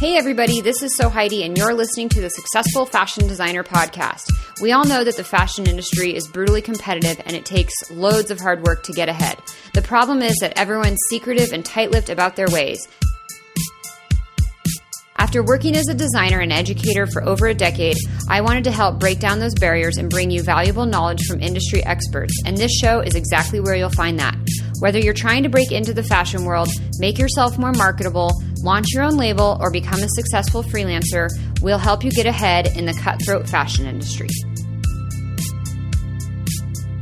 Hey, everybody, this is Sew Heidi, and you're listening to the Successful Fashion Designer Podcast. We all know that the fashion industry is brutally competitive and it takes loads of hard work to get ahead. The problem is that everyone's secretive and tight lipped about their ways. After working as a designer and educator for over a decade, I wanted to help break down those barriers and bring you valuable knowledge from industry experts, and this show is exactly where you'll find that. Whether you're trying to break into the fashion world, make yourself more marketable, launch your own label, or become a successful freelancer, we'll help you get ahead in the cutthroat fashion industry.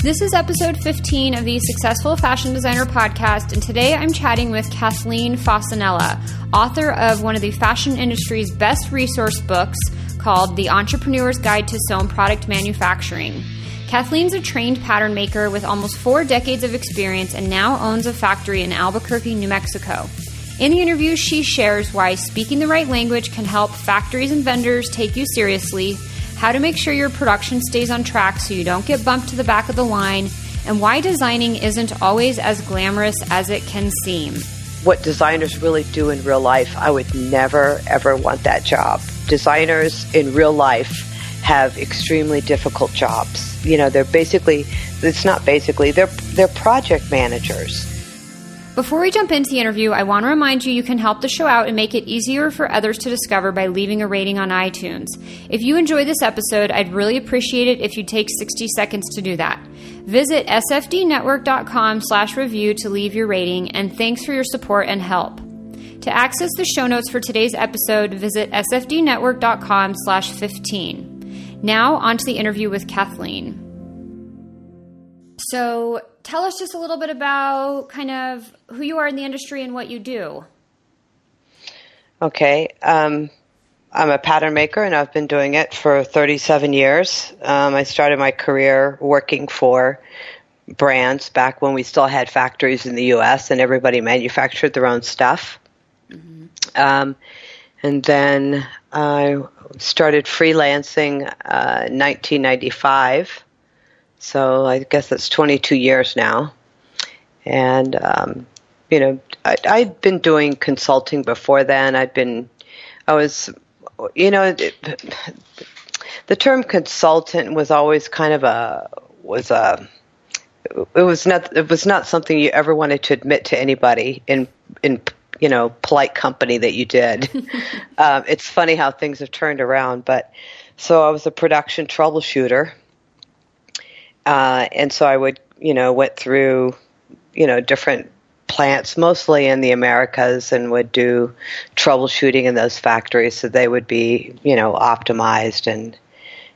This is episode 15 of the Successful Fashion Designer podcast, and today I'm chatting with Kathleen Fasanella, author of one of the fashion industry's best resource books called The Entrepreneur's Guide to Sewn Product Manufacturing. Kathleen's a trained pattern maker with almost four decades of experience and now owns a factory in Albuquerque, New Mexico. In the interview, she shares why speaking the right language can help factories and vendors take you seriously, how to make sure your production stays on track so you don't get bumped to the back of the line, and why designing isn't always as glamorous as it can seem. What designers really do in real life, I would never, ever want that job. Designers in real life have extremely difficult jobs. You know, they're basically it's not basically they're they're project managers. Before we jump into the interview, I want to remind you you can help the show out and make it easier for others to discover by leaving a rating on iTunes. If you enjoy this episode, I'd really appreciate it if you take 60 seconds to do that. Visit sfdnetwork.com slash review to leave your rating, and thanks for your support and help. To access the show notes for today's episode, visit sfdnetwork.com slash 15. Now, on to the interview with Kathleen. So, tell us just a little bit about kind of who you are in the industry and what you do. Okay. Um, I'm a pattern maker and I've been doing it for 37 years. Um, I started my career working for brands back when we still had factories in the U.S. and everybody manufactured their own stuff. Mm-hmm. Um, and then I started freelancing uh, 1995. So I guess that's 22 years now. And, um, you know, I, I'd been doing consulting before then. I'd been, I was, you know, the term consultant was always kind of a, was a, it was not, it was not something you ever wanted to admit to anybody in, in you know polite company that you did. um, it's funny how things have turned around. But so I was a production troubleshooter, uh, and so I would you know went through you know different plants mostly in the Americas and would do troubleshooting in those factories so they would be you know optimized and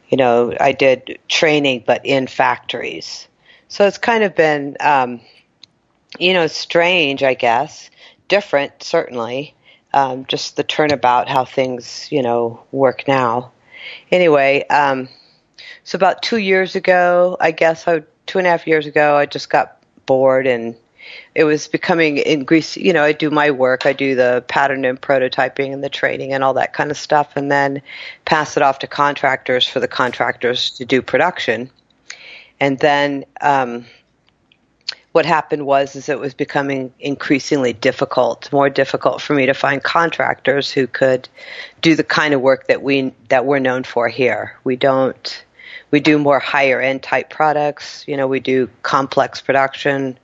you know I did training but in factories. So it's kind of been um, you know strange I guess different, certainly. Um, just the turnabout, how things, you know, work now. Anyway, um, so about two years ago, I guess, I, two and a half years ago, I just got bored and it was becoming in Greece. You know, I do my work, I do the pattern and prototyping and the training and all that kind of stuff, and then pass it off to contractors for the contractors to do production. And then um, what happened was is it was becoming increasingly difficult, more difficult for me to find contractors who could do the kind of work that we that we're known for here. We don't we do more higher end type products. You know, we do complex production,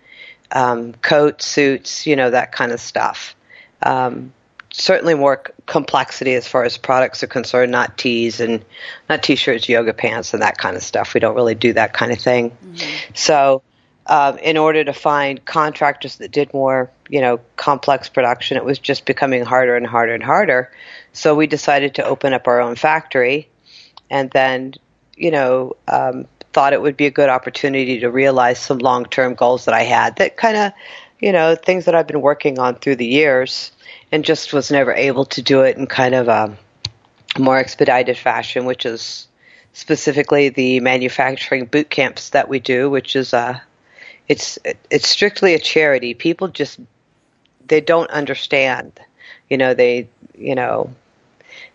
um, coats, suits, you know, that kind of stuff. Um, certainly more complexity as far as products are concerned, not tees and not t-shirts, yoga pants, and that kind of stuff. We don't really do that kind of thing. Mm-hmm. So um, in order to find contractors that did more, you know, complex production, it was just becoming harder and harder and harder. So we decided to open up our own factory, and then, you know, um, thought it would be a good opportunity to realize some long-term goals that I had. That kind of, you know, things that I've been working on through the years, and just was never able to do it in kind of a more expedited fashion, which is specifically the manufacturing boot camps that we do, which is a it's it's strictly a charity. People just they don't understand. You know, they you know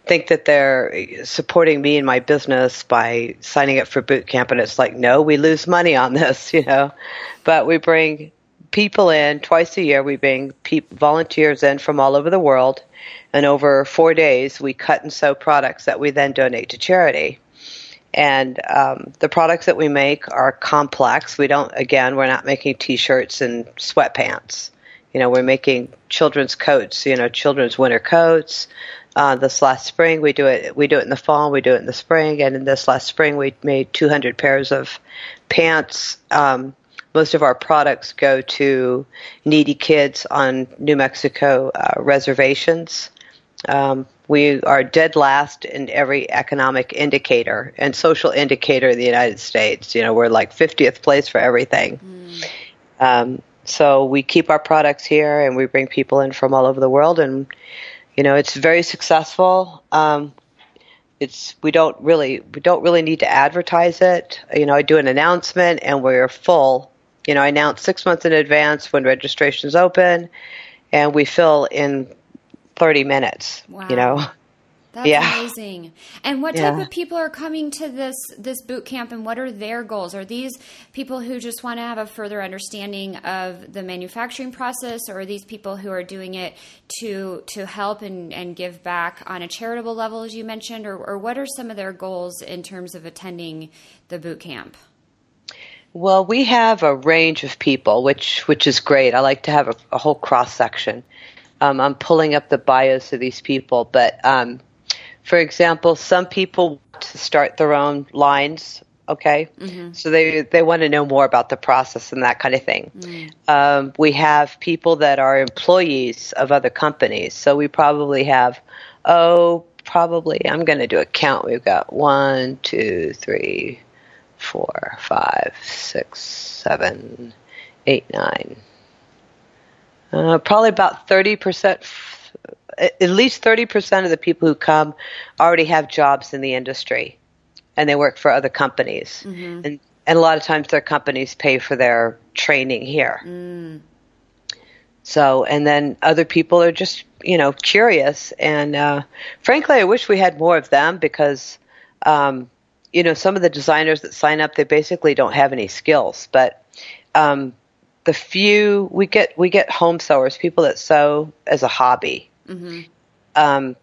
think that they're supporting me and my business by signing up for boot camp and it's like no we lose money on this you know but we bring people in twice a year. We bring pe- volunteers in from all over the world, and over four days, we cut and sew products that we then donate to charity. And um, the products that we make are complex. We don't, again, we're not making T-shirts and sweatpants. You know, we're making children's coats. You know, children's winter coats. Uh, this last spring, we do it. We do it in the fall. We do it in the spring. And in this last spring, we made 200 pairs of pants. Um, most of our products go to needy kids on New Mexico uh, reservations. Um, we are dead last in every economic indicator and social indicator in the United States. You know, we're like 50th place for everything. Mm. Um, so we keep our products here and we bring people in from all over the world and you know it's very successful um, it's we don't really we don't really need to advertise it you know i do an announcement and we're full you know i announce six months in advance when registration is open and we fill in 30 minutes. Wow. You know? That's yeah. amazing. And what type yeah. of people are coming to this this boot camp and what are their goals? Are these people who just want to have a further understanding of the manufacturing process or are these people who are doing it to to help and, and give back on a charitable level as you mentioned or, or what are some of their goals in terms of attending the boot camp? Well, we have a range of people, which which is great. I like to have a, a whole cross section. Um, I'm pulling up the bios of these people, but um, for example, some people want to start their own lines. Okay, mm-hmm. so they they want to know more about the process and that kind of thing. Mm. Um, we have people that are employees of other companies, so we probably have oh probably I'm going to do a count. We've got one, two, three, four, five, six, seven, eight, nine. Uh, probably about 30%, at least 30% of the people who come already have jobs in the industry and they work for other companies. Mm-hmm. And, and a lot of times their companies pay for their training here. Mm. So, and then other people are just, you know, curious. And uh, frankly, I wish we had more of them because, um, you know, some of the designers that sign up, they basically don't have any skills. But um, the few we get we get home sewers, people that sew as a hobby. Mm-hmm. Um,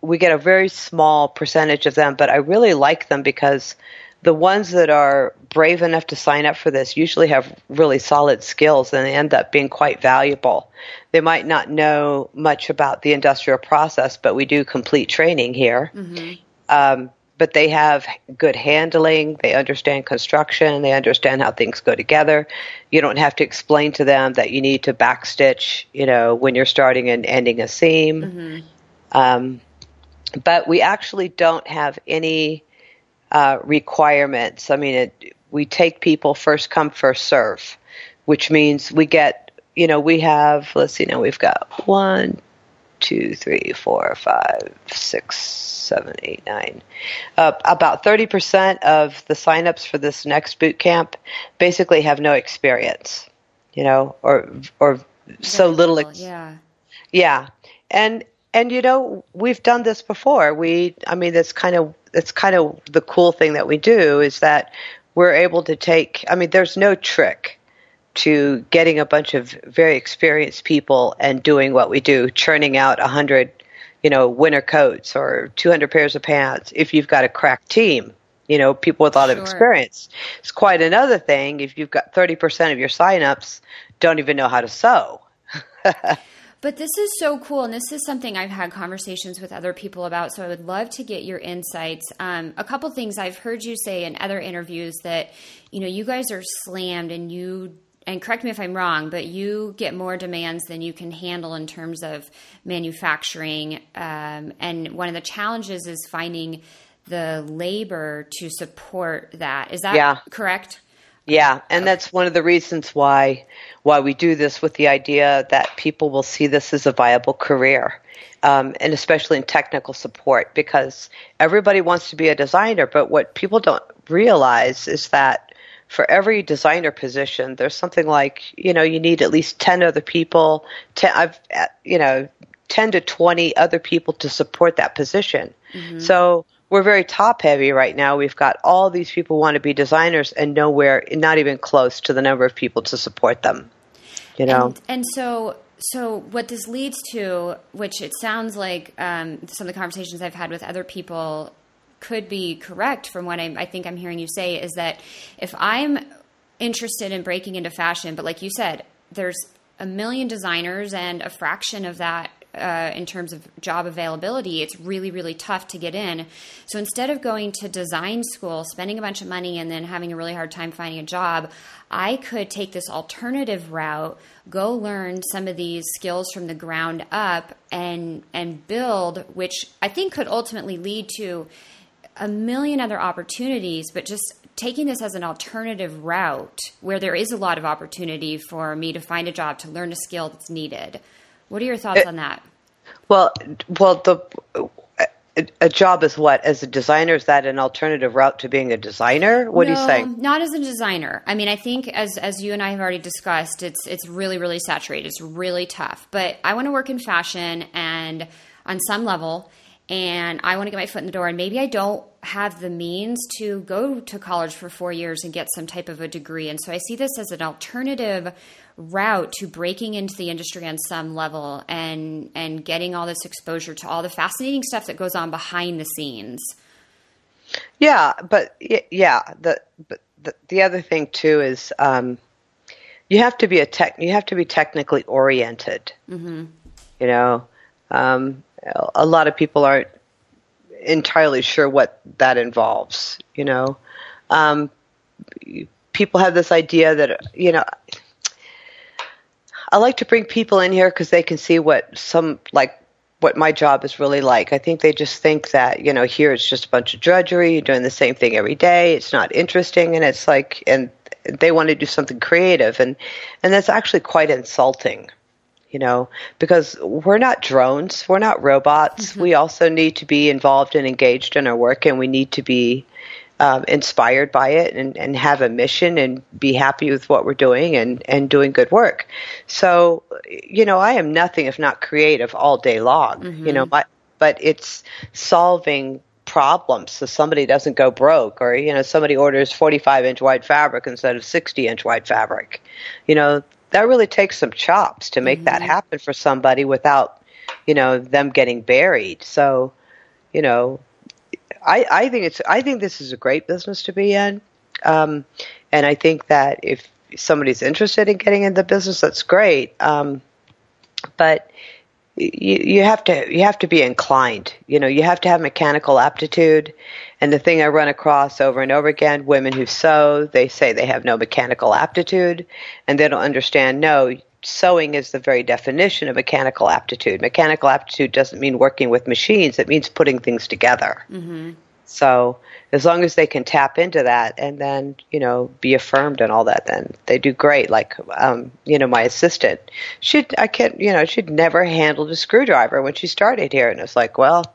we get a very small percentage of them, but I really like them because the ones that are brave enough to sign up for this usually have really solid skills and they end up being quite valuable. They might not know much about the industrial process, but we do complete training here. Mm-hmm. Um, but they have good handling. They understand construction. They understand how things go together. You don't have to explain to them that you need to backstitch, you know, when you're starting and ending a seam. Mm-hmm. Um, but we actually don't have any uh, requirements. I mean, it, we take people first come, first serve, which means we get, you know, we have, let's see, now we've got one, two, three, four, five, six, seven, eight, nine. Uh, about 30% of the signups for this next boot camp basically have no experience, you know, or, or so little. Ex- yeah. Yeah. And, and you know, we've done this before. We, I mean, that's kind of, it's kind of the cool thing that we do is that we're able to take, I mean, there's no trick to getting a bunch of very experienced people and doing what we do, churning out a hundred you know, winter coats or 200 pairs of pants if you've got a crack team, you know, people with a lot sure. of experience. It's quite another thing if you've got 30% of your signups don't even know how to sew. But this is so cool, and this is something I've had conversations with other people about. So I would love to get your insights. Um, a couple things I've heard you say in other interviews that you know you guys are slammed, and you and correct me if I'm wrong, but you get more demands than you can handle in terms of manufacturing. Um, and one of the challenges is finding the labor to support that. Is that yeah. correct? Yeah, and that's one of the reasons why why we do this with the idea that people will see this as a viable career. Um, and especially in technical support, because everybody wants to be a designer, but what people don't realize is that for every designer position, there's something like, you know, you need at least 10 other people, 10, I've, you know, 10 to 20 other people to support that position. Mm-hmm. So we're very top heavy right now. We've got all these people want to be designers and nowhere, not even close to the number of people to support them. You know, and, and so so what this leads to, which it sounds like um, some of the conversations I've had with other people could be correct from what I'm, I think I'm hearing you say, is that if I'm interested in breaking into fashion, but like you said, there's a million designers and a fraction of that uh, in terms of job availability, it's really, really tough to get in. So instead of going to design school, spending a bunch of money, and then having a really hard time finding a job, I could take this alternative route, go learn some of these skills from the ground up, and and build, which I think could ultimately lead to a million other opportunities, but just taking this as an alternative route where there is a lot of opportunity for me to find a job to learn a skill that's needed. What are your thoughts it, on that? Well, well, the a job is what? As a designer is that an alternative route to being a designer? What no, are you saying not as a designer. I mean i think as as you and i have already discussed it's it's really really saturated. It's really tough. But i want to work in fashion and on some level and I want to get my foot in the door. And maybe I don't have the means to go to college for four years and get some type of a degree. And so I see this as an alternative route to breaking into the industry on some level and and getting all this exposure to all the fascinating stuff that goes on behind the scenes. Yeah, but yeah, the but the, the other thing too is um, you have to be a tech you have to be technically oriented. Mm-hmm. You know, um, a lot of people aren't entirely sure what that involves. You know, um, people have this idea that you know. I like to bring people in here because they can see what some like what my job is really like. I think they just think that you know here it's just a bunch of drudgery. You're doing the same thing every day. It's not interesting, and it's like and they want to do something creative, and and that's actually quite insulting you know, because we're not drones, we're not robots. Mm-hmm. We also need to be involved and engaged in our work, and we need to be um, inspired by it and, and have a mission and be happy with what we're doing and, and doing good work. So, you know, I am nothing if not creative all day long, mm-hmm. you know, but, but it's solving problems so somebody doesn't go broke or you know somebody orders 45 inch wide fabric instead of 60 inch wide fabric you know that really takes some chops to make mm-hmm. that happen for somebody without, you know, them getting buried. So, you know, I, I think it's I think this is a great business to be in, um, and I think that if somebody's interested in getting in the business, that's great. Um, but you, you have to you have to be inclined. You know, you have to have mechanical aptitude. And the thing I run across over and over again, women who sew, they say they have no mechanical aptitude, and they don't understand. No, sewing is the very definition of mechanical aptitude. Mechanical aptitude doesn't mean working with machines; it means putting things together. Mm-hmm. So as long as they can tap into that and then you know be affirmed and all that, then they do great. Like um, you know my assistant, she I can't you know she'd never handled a screwdriver when she started here, and it's like well,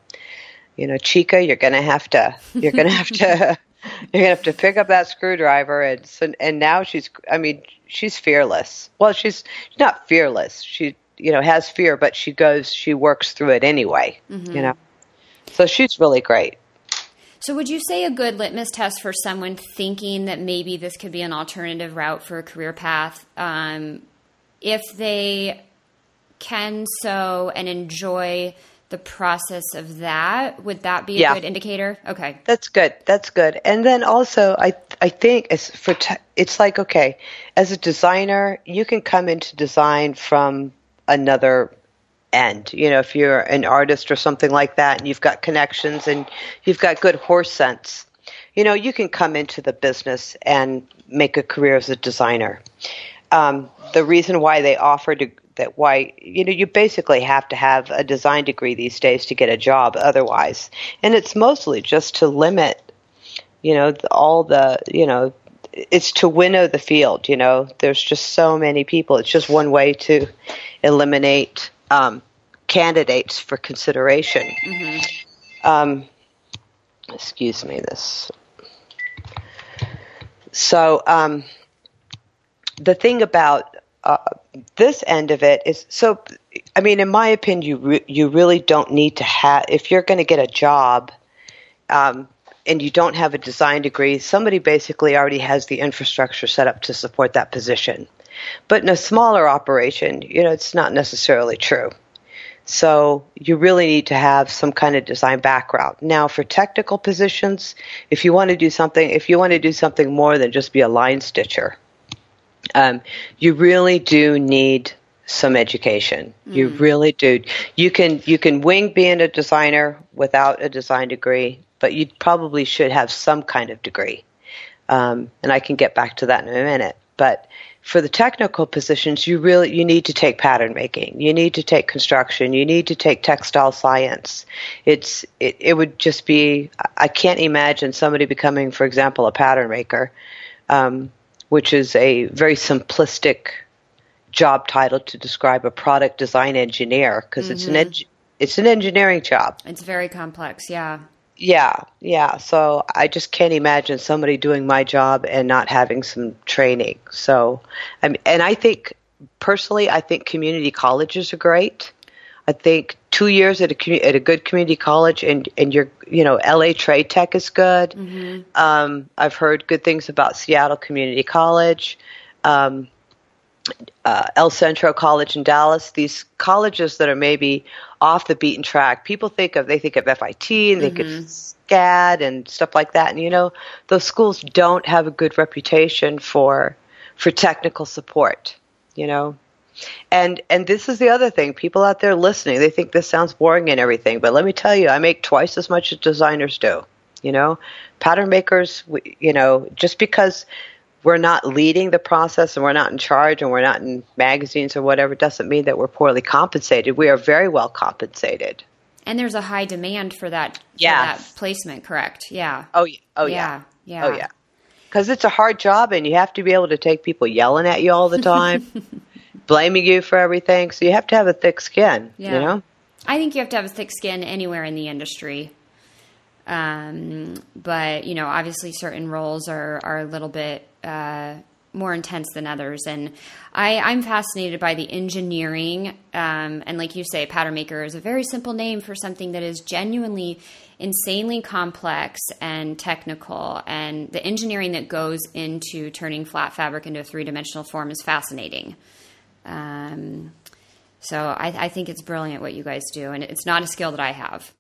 you know Chica, you're gonna have to you're gonna have to. You're gonna have to pick up that screwdriver, and so, and now she's. I mean, she's fearless. Well, she's not fearless. She, you know, has fear, but she goes. She works through it anyway. Mm-hmm. You know, so she's really great. So, would you say a good litmus test for someone thinking that maybe this could be an alternative route for a career path, um, if they can sew and enjoy the process of that, would that be a yeah. good indicator? Okay, that's good. That's good. And then also, I I think it's for t- it's like okay, as a designer, you can come into design from another end. You know, if you're an artist or something like that and you've got connections and you've got good horse sense, you know, you can come into the business and make a career as a designer. Um, the reason why they offer to, that why you know you basically have to have a design degree these days to get a job otherwise, and it's mostly just to limit, you know, all the you know it's to winnow the field. You know, there's just so many people. It's just one way to eliminate um, candidates for consideration. Mm-hmm. Um, excuse me, this. So um, the thing about uh, this end of it is so. I mean, in my opinion, you re- you really don't need to have if you're going to get a job. Um, and you don't have a design degree, somebody basically already has the infrastructure set up to support that position. But in a smaller operation, you know, it's not necessarily true. So you really need to have some kind of design background. Now for technical positions, if you want to do something, if you want to do something more than just be a line stitcher, um, you really do need some education. Mm. You really do. You can you can wing being a designer without a design degree, but you probably should have some kind of degree. Um, and I can get back to that in a minute. But for the technical positions, you really you need to take pattern making. You need to take construction. You need to take textile science. It's it, it would just be I can't imagine somebody becoming, for example, a pattern maker, um, which is a very simplistic job title to describe a product design engineer because mm-hmm. it's an mm-hmm. eng- it's an engineering job. It's very complex, yeah. Yeah, yeah. So I just can't imagine somebody doing my job and not having some training. So, I mean, and I think personally, I think community colleges are great. I think two years at a at a good community college and and your you know LA Trade Tech is good. Mm-hmm. Um, I've heard good things about Seattle Community College. Um, uh, El Centro College in Dallas, these colleges that are maybe off the beaten track. People think of they think of FIT and they mm-hmm. think of SCAD and stuff like that. And you know, those schools don't have a good reputation for for technical support. You know, and and this is the other thing. People out there listening, they think this sounds boring and everything, but let me tell you, I make twice as much as designers do. You know, pattern makers. You know, just because we're not leading the process and we're not in charge and we're not in magazines or whatever doesn't mean that we're poorly compensated. We are very well compensated. And there's a high demand for that, yeah. that placement, correct? Yeah. Oh, yeah. Oh, yeah. Yeah. Oh, yeah. Because it's a hard job and you have to be able to take people yelling at you all the time, blaming you for everything. So you have to have a thick skin, yeah. you know? I think you have to have a thick skin anywhere in the industry. Um, but you know, obviously, certain roles are are a little bit uh, more intense than others, and I, I'm fascinated by the engineering. Um, and like you say, pattern maker is a very simple name for something that is genuinely insanely complex and technical. And the engineering that goes into turning flat fabric into a three dimensional form is fascinating. Um, so I, I think it's brilliant what you guys do, and it's not a skill that I have.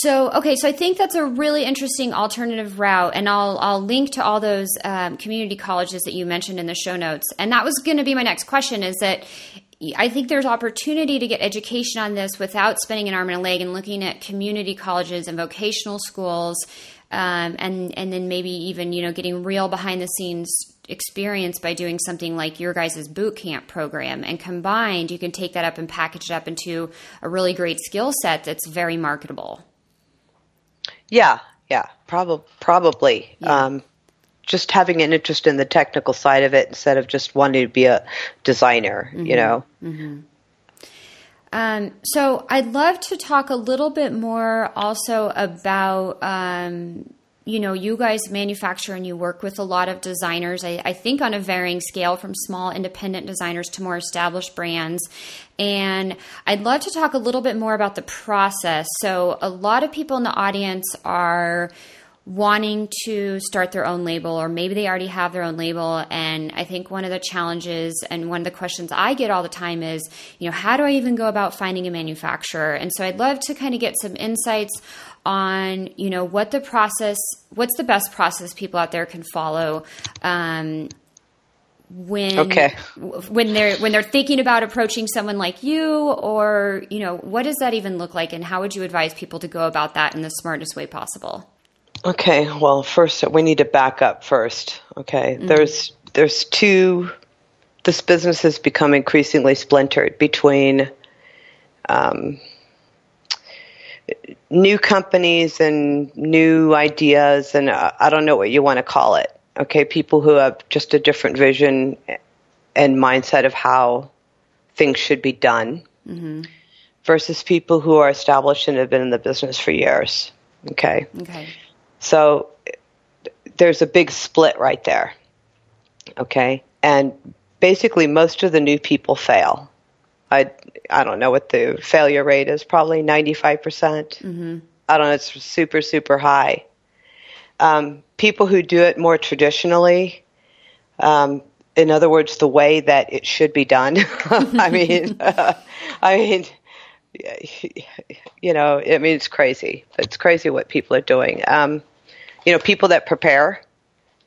So okay, so I think that's a really interesting alternative route, and I'll I'll link to all those um, community colleges that you mentioned in the show notes. And that was going to be my next question: is that I think there's opportunity to get education on this without spending an arm and a leg and looking at community colleges and vocational schools, um, and and then maybe even you know getting real behind the scenes experience by doing something like your guys' boot camp program. And combined, you can take that up and package it up into a really great skill set that's very marketable. Yeah, yeah, prob- probably. Yeah. Um, just having an interest in the technical side of it instead of just wanting to be a designer, mm-hmm. you know. Mm-hmm. Um, so I'd love to talk a little bit more also about um, you know, you guys manufacture and you work with a lot of designers, I, I, think on a varying scale from small independent designers to more established brands. And I'd love to talk a little bit more about the process. So, a lot of people in the audience are wanting to start their own label or maybe they already have their own label and i think one of the challenges and one of the questions i get all the time is you know how do i even go about finding a manufacturer and so i'd love to kind of get some insights on you know what the process what's the best process people out there can follow um, when okay. when they're when they're thinking about approaching someone like you or you know what does that even look like and how would you advise people to go about that in the smartest way possible okay well first we need to back up first okay mm-hmm. there's there's two this business has become increasingly splintered between um, new companies and new ideas, and uh, I don't know what you want to call it. Okay, people who have just a different vision and mindset of how things should be done, mm-hmm. versus people who are established and have been in the business for years. Okay. Okay. So there's a big split right there. Okay, and basically most of the new people fail. I I don't know what the failure rate is. Probably ninety five percent. Mm-hmm. I don't know. It's super super high. Um, people who do it more traditionally, um, in other words, the way that it should be done. I mean, uh, I mean, you know, I mean, it's crazy. It's crazy what people are doing. Um, you know, people that prepare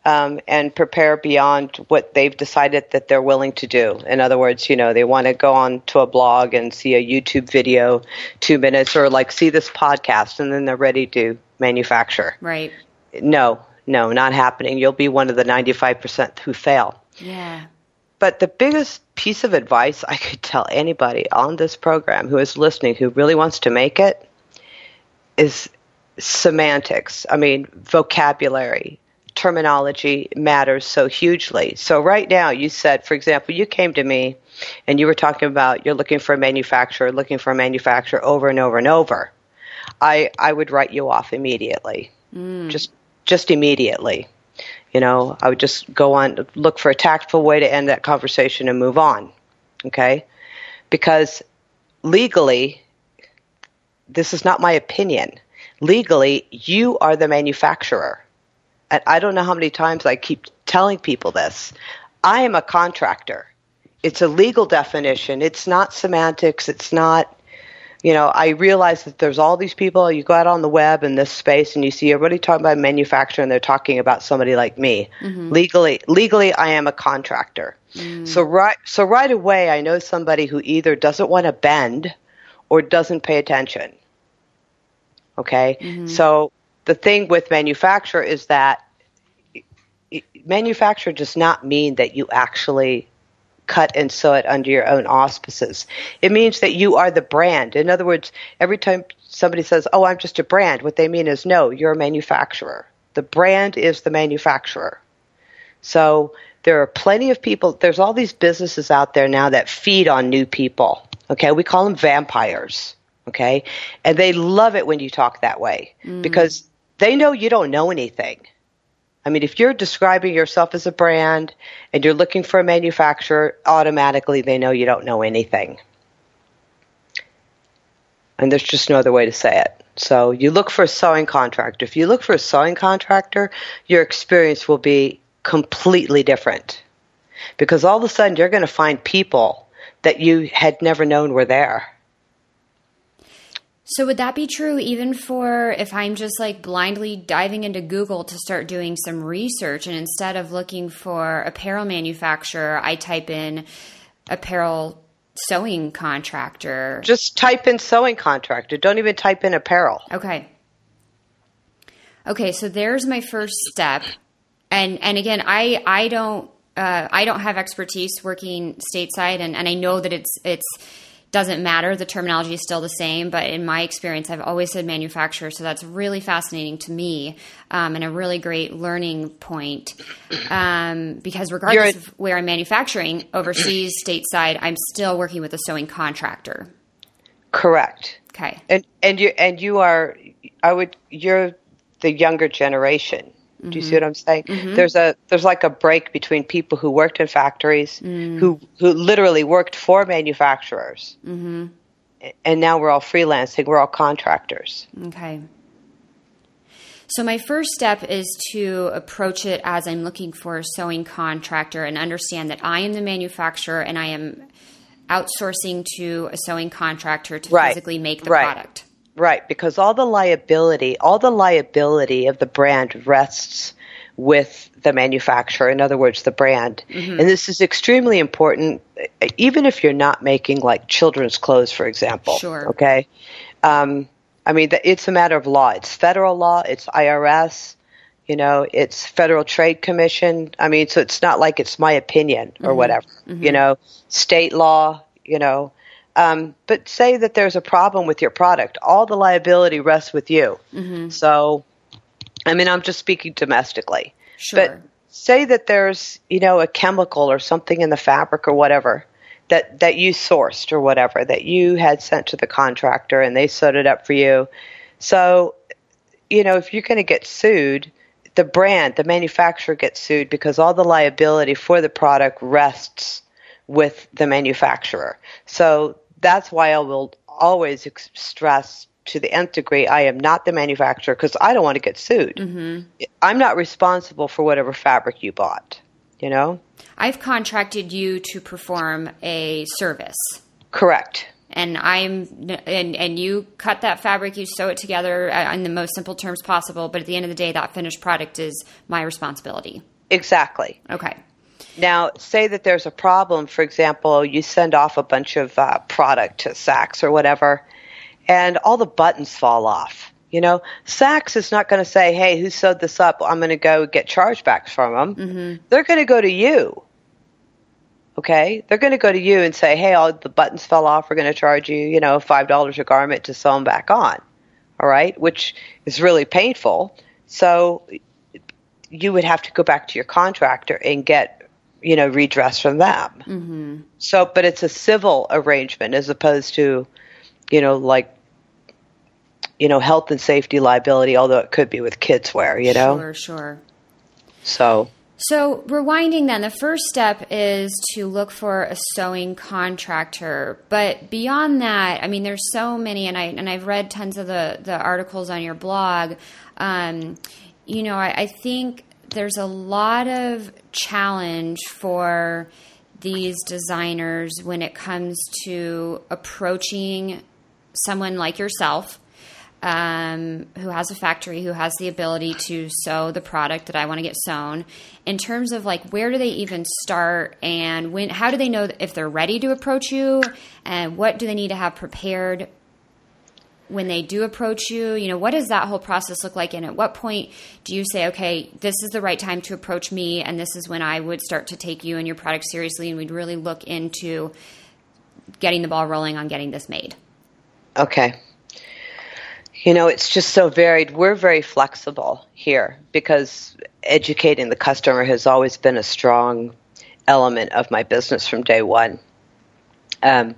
um, and prepare beyond what they've decided that they're willing to do. In other words, you know, they want to go on to a blog and see a YouTube video, two minutes, or like see this podcast, and then they're ready to manufacture. Right. No, no, not happening. You'll be one of the 95% who fail. Yeah. But the biggest piece of advice I could tell anybody on this program who is listening who really wants to make it is semantics. I mean, vocabulary, terminology matters so hugely. So, right now, you said, for example, you came to me and you were talking about you're looking for a manufacturer, looking for a manufacturer over and over and over. I, I would write you off immediately. Mm. Just just immediately. You know, I would just go on, look for a tactful way to end that conversation and move on. Okay? Because legally, this is not my opinion. Legally, you are the manufacturer. And I don't know how many times I keep telling people this. I am a contractor. It's a legal definition. It's not semantics. It's not you know, I realize that there's all these people. You go out on the web in this space, and you see everybody talking about manufacturing. and They're talking about somebody like me. Mm-hmm. Legally, legally, I am a contractor. Mm. So right, so right away, I know somebody who either doesn't want to bend or doesn't pay attention. Okay, Mm-hmm. so the thing with manufacturer is that manufacturer does not mean that you actually cut and sew it under your own auspices. It means that you are the brand. In other words, every time somebody says, "Oh, I'm just a brand," what they mean is, "No, you're a manufacturer. The brand is the manufacturer." So there are plenty of people. There's all these businesses out there now that feed on new people. Okay, we call them vampires. Okay, and they love it when you talk that way mm. because they know you don't know anything. I mean, if you're describing yourself as a brand and you're looking for a manufacturer, automatically they know you don't know anything. And there's just no other way to say it. So you look for a sewing contractor. If you look for a sewing contractor, your experience will be completely different. Because all of a sudden you're going to find people that you had never known were there. So would that be true even for if I'm just like blindly diving into Google to start doing some research and instead of looking for apparel manufacturer, I type in apparel sewing contractor. Just type in sewing contractor. Don't even type in apparel. Okay. Okay, so there's my first step. And and again, I I don't uh, I don't have expertise working stateside and, and I know that it's it's doesn't matter. The terminology is still the same, but in my experience, I've always said manufacturer, so that's really fascinating to me um, and a really great learning point. Um, because regardless You're- of where I'm manufacturing, overseas, stateside, I'm still working with a sewing contractor. Correct. Okay. And and you and you are I would you're the younger generation. Do you mm-hmm. see what I'm saying? Mm-hmm. There's a there's like a break between people who worked in factories mm. who who literally worked for manufacturers, mm-hmm. and now we're all freelancing. We're all contractors. Okay. So my first step is to approach it as I'm looking for a sewing contractor and understand that I am the manufacturer and I am outsourcing to a sewing contractor to Right. physically make the Right. product. Right, because all the liability, all the liability of the brand rests with the manufacturer. In other words, the brand. Mm-hmm. And this is extremely important, even if you're not making like children's clothes, for example. Sure. Okay. Um, I mean, it's a matter of law. It's federal law. It's IRS. You know, it's Federal Trade Commission. I mean, so it's not like it's my opinion or mm-hmm. whatever. You mm-hmm. know, state law. You know, um, but say that there's a problem with your product, all the liability rests with you. So, I mean, I'm just speaking domestically. Sure. But say that there's, you know, a chemical or something in the fabric or whatever that, that you sourced or whatever that you had sent to the contractor and they sewed it up for you. So, you know, if you're going to get sued, the brand, the manufacturer gets sued because all the liability for the product rests with the manufacturer. So that's why I will always ex- stress to the nth degree I am not the manufacturer because I don't want to get sued. Mm-hmm. I'm not responsible for whatever fabric you bought, you know? I've contracted you to perform a service. Correct. And I'm and and you cut that fabric, you sew it together uh, in the most simple terms possible, but at the end of the day that finished product is my responsibility. Exactly. Okay. Now, say that there's a problem. For example, you send off a bunch of uh, product to Saks or whatever, and all the buttons fall off. You know, Saks is not going to say, "Hey, who sewed this up? I'm going to go get chargebacks from them." Mm-hmm. They're going to go to you. Okay, they're going to go to you and say, "Hey, all the buttons fell off. We're going to charge you, you know, five dollars a garment to sew them back on." All right, which is really painful. So you would have to go back to your contractor and get you know redress from them. Mm-hmm. So, but it's a civil arrangement as opposed to you know like you know health and safety liability, although it could be with kids wear. You know, sure, sure. So. So, rewinding then, the first step is to look for a sewing contractor. But beyond that, I mean, there's so many, and I and I've read tons of the the articles on your blog. Um, you know, I, I think there's a lot of challenge for these designers when it comes to approaching someone like yourself um, who has a factory who has the ability to sew the product that I want to get sewn. In terms of like where do they even start and when how do they know if they're ready to approach you? And what do they need to have prepared when they do approach you you know what does that whole process look like? And at what point do you say okay this is the right time to approach me and this is when i would start to take you and your product seriously and we'd really look into getting the ball rolling on getting this made okay. You know it's just so varied. We're very flexible here because educating the customer has always been a strong element of my business from day one. Um,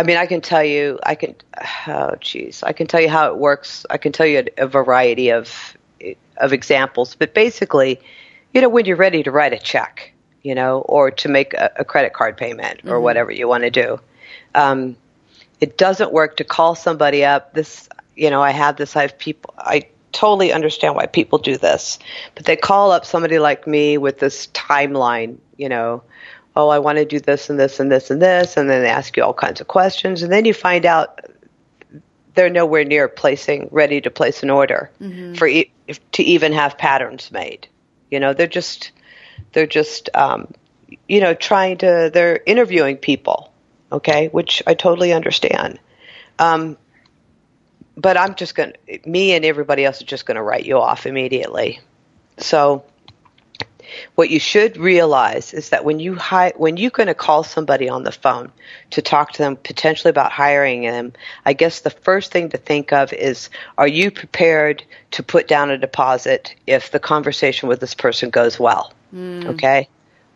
I mean, I can tell you, I can, oh, geez, I can tell you how it works. I can tell you a, a variety of of examples, but basically, you know, when you're ready to write a check, you know, or to make a, a credit card payment or mm-hmm. whatever you want to do, um, it doesn't work to call somebody up. This, you know, I have this. I have people. I totally understand why people do this, but they call up somebody like me with this timeline, you know oh, I want to do this and this and this and this, and then they ask you all kinds of questions, and then you find out they're nowhere near placing ready to place an order mm-hmm. for e- to even have patterns made. You know, they're just they're just um, you know trying to they're interviewing people, okay, which I totally understand. Um, but I'm just going to, me and everybody else is just going to write you off immediately. So what you should realize is that when you hi- when you're going to call somebody on the phone to talk to them potentially about hiring them, I guess the first thing to think of is are you prepared to put down a deposit if the conversation with this person goes well? Mm. Okay?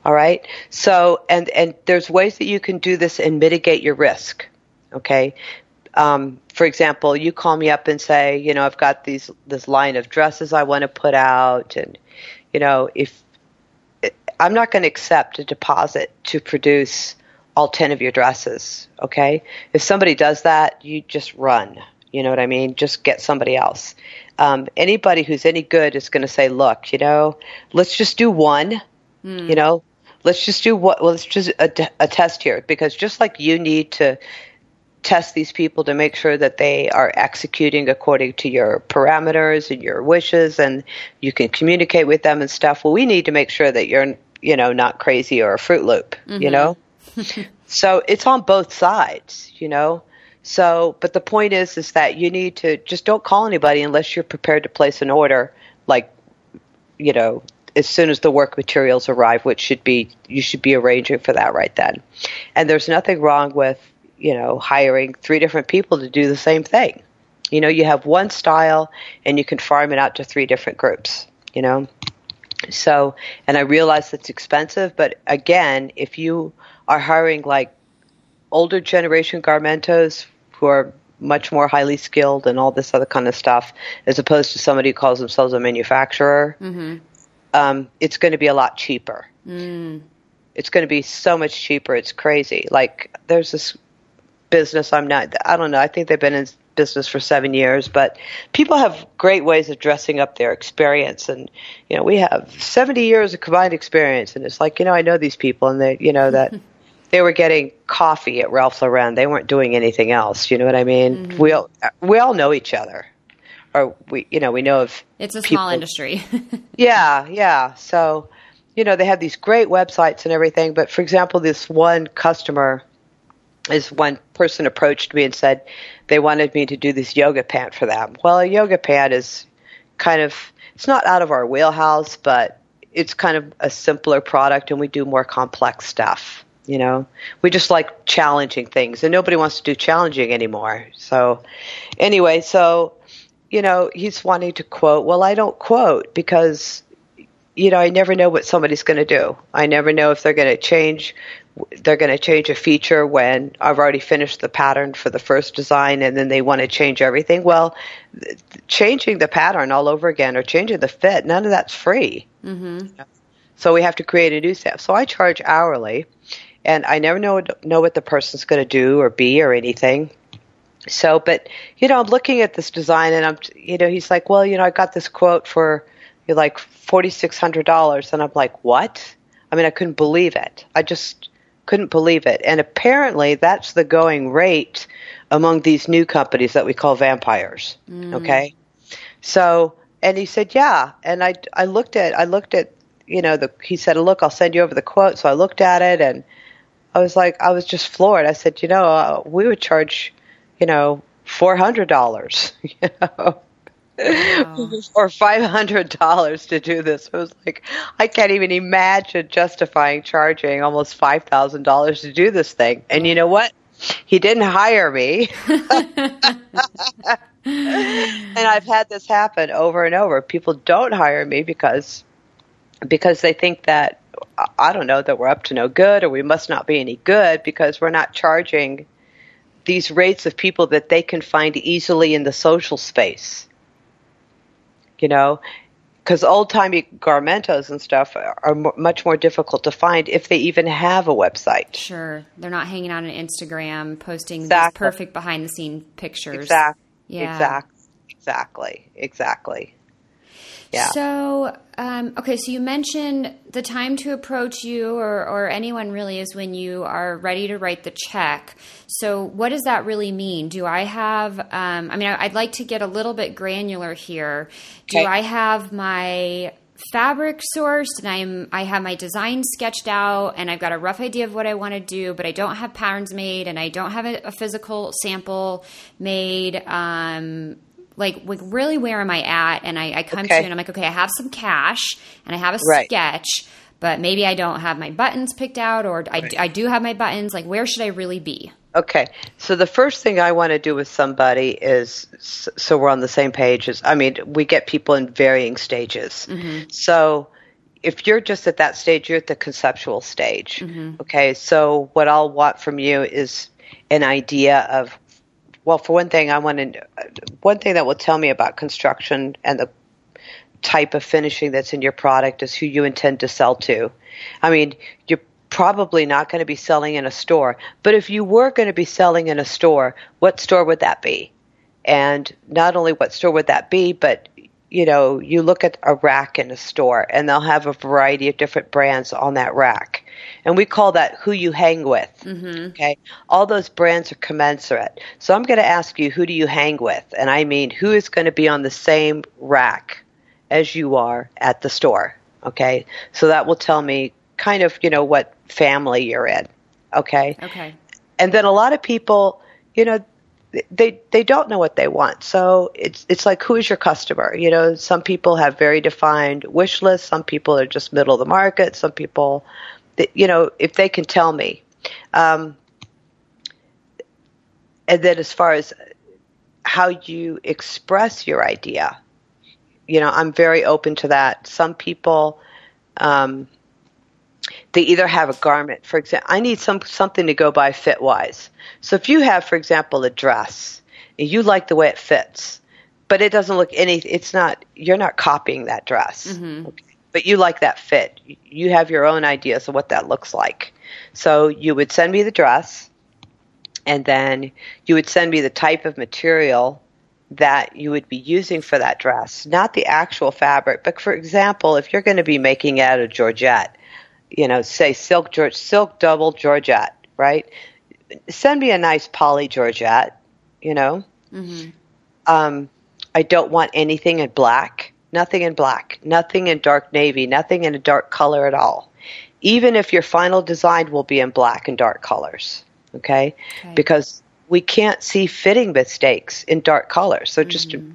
All right? So and and there's ways that you can do this and mitigate your risk. Okay? Um, for example, you call me up and say, you know, I've got these this line of dresses I want to put out, and you know, if I'm not going to accept a deposit to produce all 10 of your dresses, okay? If somebody does that, you just run. You know what I mean? Just get somebody else. Um, anybody who's any good is going to say, look, you know, let's just do one, mm. you know, let's just do what, well, let's just a, a test here because just like you need to test these people to make sure that they are executing according to your parameters and your wishes and you can communicate with them and stuff. Well, we need to make sure that you're, you know, not crazy or a Fruit Loop, mm-hmm. you know? so it's on both sides, you know? So, but the point is, is that you need to just don't call anybody unless you're prepared to place an order, like, you know, as soon as the work materials arrive, which should be, you should be arranging for that right then. And there's nothing wrong with you know, hiring three different people to do the same thing. You know, you have one style and you can farm it out to three different groups, you know. So, and I realize it's expensive, but again, if you are hiring like older generation garmentos who are much more highly skilled and all this other kind of stuff, as opposed to somebody who calls themselves a manufacturer, mm-hmm. um, it's going to be a lot cheaper. Mm. it's going to be so much cheaper. It's crazy. Like there's this business. I'm not. I don't know. I think they've been in business for seven years, but people have great ways of dressing up their experience. And you know, we have 70 years of combined experience, and it's like you know, I know these people, and they, you know, that they were getting coffee at Ralph Lauren. They weren't doing anything else. You know what I mean? Mm-hmm. We all we all know each other, or we, you know, we know of. It's a people. small industry. yeah, yeah. So, you know, they have these great websites and everything. But for example, this one customer is one person approached me and said they wanted me to do this yoga pant for them. Well, a yoga pant is kind of it's not out of our wheelhouse, but it's kind of a simpler product and we do more complex stuff, you know. We just like challenging things and nobody wants to do challenging anymore. So anyway, so you know, he's wanting to quote. Well, I don't quote because you know, I never know what somebody's going to do. I never know if they're going to change they're going to change a feature when I've already finished the pattern for the first design and then they want to change everything. Well, changing the pattern all over again or changing the fit, none of that's free. Mm-hmm. So we have to create a new stuff. So I charge hourly and I never know, know what the person's going to do or be or anything. So, but, you know, I'm looking at this design and I'm, you know, he's like, well, you know, I got this quote for, you're like $4,600. And I'm like, what? I mean, I couldn't believe it. I just, couldn't believe it. And apparently, that's the going rate among these new companies that we call vampires. Mm. Okay, so and he said, yeah. And I I looked at I looked at you know the he said, look, I'll send you over the quote. So I looked at it and I was like, I was just floored. I said, you know, uh, we would charge, you know, four hundred dollars. You know wow. or five hundred dollars to do this. I was like I can't even imagine justifying charging almost five thousand dollars to do this thing. And you know what? He didn't hire me. and I've had this happen over and over. People don't hire me because because they think that I don't know that we're up to no good or we must not be any good because we're not charging these rates of people that they can find easily in the social space you know, because old timey garmentos and stuff are, much more difficult to find if they even have a website. Sure, they're not hanging out on Instagram posting exactly. these perfect behind the scene pictures. Exactly. Yeah. Exactly. Exactly. Exactly. Yeah. So, um, okay, so you mentioned the time to approach you or, or anyone really is when you are ready to write the check. So, what does that really mean? Do I have, um, I mean, I'd like to get a little bit granular here. Do okay. I have my fabric sourced and I'm I have my design sketched out and I've got a rough idea of what I want to do, but I don't have patterns made and I don't have a, a physical sample made. Um, like, like really where am I at? And I, I come okay. to you and I'm like, okay, I have some cash and I have a right. sketch, but maybe I don't have my buttons picked out or right. I, I do have my buttons. Like, where should I really be? Okay, so the first thing I want to do with somebody is so we're on the same page. Is I mean, we get people in varying stages. Mm-hmm. So if you're just at that stage, you're at the conceptual stage. Mm-hmm. Okay, so what I'll want from you is an idea of well, for one thing, I want to one thing that will tell me about construction and the type of finishing that's in your product is who you intend to sell to. I mean, you're probably not going to be selling in a store, but if you were going to be selling in a store, what store would that be? And not only what store would that be, but you know, you look at a rack in a store and they'll have a variety of different brands on that rack. And we call that who you hang with. Mm-hmm. Okay. All those brands are commensurate. So I'm going to ask you, who do you hang with? And I mean, who is going to be on the same rack as you are at the store? Okay. So that will tell me kind of, you know, what family you're in. Okay. Okay. And then a lot of people, you know, they they don't know what they want. So it's it's like who is your customer? You know, some people have very defined wish lists. Some people are just middle of the market. Some people, you know, if they can tell me. Um, and then as far as how you express your idea, you know, I'm very open to that. Some people. Um, they either have a garment. For example, I need some something to go by fit wise. So if you have, for example, a dress and you like the way it fits, but it doesn't look any, it's not, you're not copying that dress. Mm-hmm. Okay. But you like that fit. You have your own ideas of what that looks like. So you would send me the dress, and then you would send me the type of material that you would be using for that dress, not the actual fabric. But for example, if you're going to be making it out of Georgette, you know, say silk George, silk double Georgette, right? Send me a nice poly Georgette, you know. Mm-hmm. Um, I don't want anything in black, nothing in black, nothing in dark navy, nothing in a dark color at all. Even if your final design will be in black and dark colors, okay? okay. Because we can't see fitting mistakes in dark colors. They're just, mm-hmm.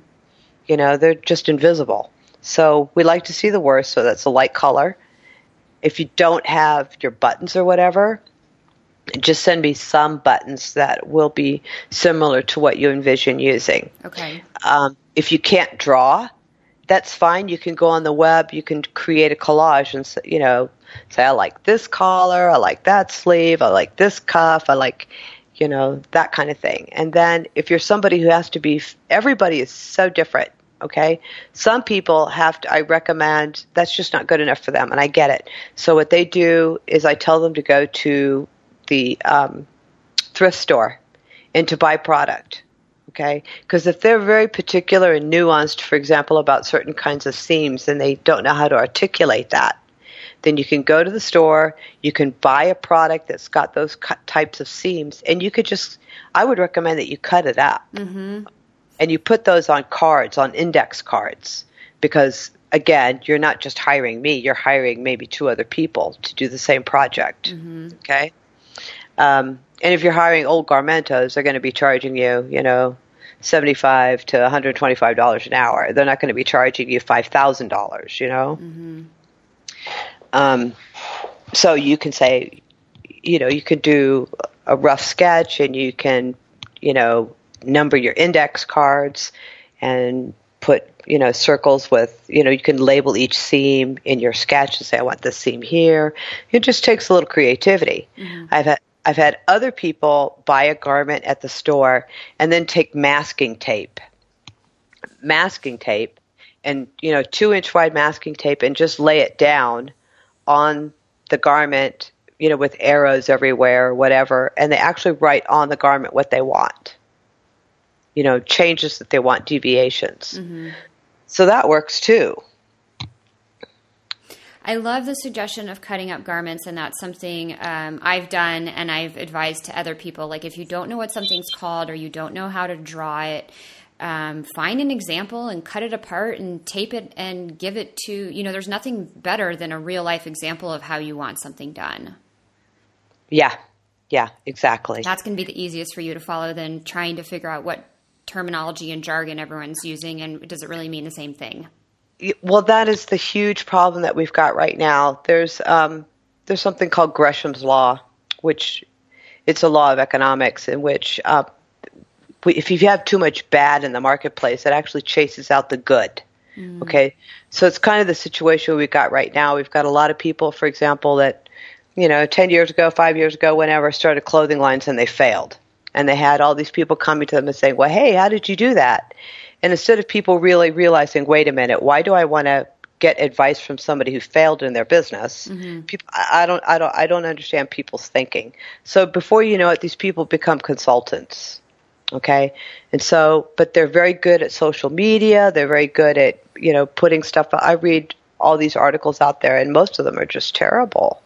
you know, they're just invisible. So we like to see the worst, so that's a light color. If you don't have your buttons or whatever, just send me some buttons that will be similar to what you envision using. Okay. Um, if you can't draw, that's fine. You can go on the web. You can create a collage and you know say I like this collar, I like that sleeve, I like this cuff, I like you know that kind of thing. And then if you're somebody who has to be, everybody is so different. Okay, some people have to. I recommend that's just not good enough for them, and I get it. So what they do is I tell them to go to the um, thrift store and to buy product. Okay, because if they're very particular and nuanced, for example, about certain kinds of seams, and they don't know how to articulate that, then you can go to the store, you can buy a product that's got those types of seams, and you could just, I would recommend that you cut it up. Mm-hmm. And you put those on cards, on index cards, because again, you're not just hiring me, you're hiring maybe two other people to do the same project. Mm-hmm. Okay? Um, and if you're hiring old garmentos, they're going to be charging you, you know, seventy-five to one hundred twenty-five dollars an hour. They're not going to be charging you five thousand dollars. You know. Mm-hmm. Um, so you can say, you know, you could do a rough sketch, and you can, you know, number your index cards, and put you know circles with you know you can label each seam in your sketch and say I want this seam here. It just takes a little creativity. Mm-hmm. I've had I've had other people buy a garment at the store and then take masking tape, masking tape, and you know two inch wide masking tape and just lay it down on the garment, you know, with arrows everywhere or whatever, and they actually write on the garment what they want. You know, changes that they want, deviations. Mm-hmm. So that works too. I love the suggestion of cutting up garments, and that's something um, I've done and I've advised to other people. Like, if you don't know what something's called or you don't know how to draw it, um, find an example and cut it apart and tape it and give it to, you know, there's nothing better than a real life example of how you want something done. Yeah, yeah, exactly. That's going to be the easiest for you to follow than trying to figure out what terminology and jargon everyone's using and does it really mean the same thing well, that is the huge problem that we've got right now. There's um, there's something called Gresham's law, which it's a law of economics in which uh, if you have too much bad in the marketplace, it actually chases out the good. Mm. Okay, so it's kind of the situation we've got right now. We've got a lot of people, for example, that you know, ten years ago, five years ago, whenever started clothing lines and they failed, and they had all these people coming to them and saying, "Well, hey, how did you do that?" And instead of people really realizing, wait a minute, why do I want to get advice from somebody who failed in their business? Mm-hmm. People, I don't, I don't, I don't understand people's thinking. So before you know it, these people become consultants. Okay, and so, but they're very good at social media. They're very good at you know putting stuff. I read all these articles out there, and most of them are just terrible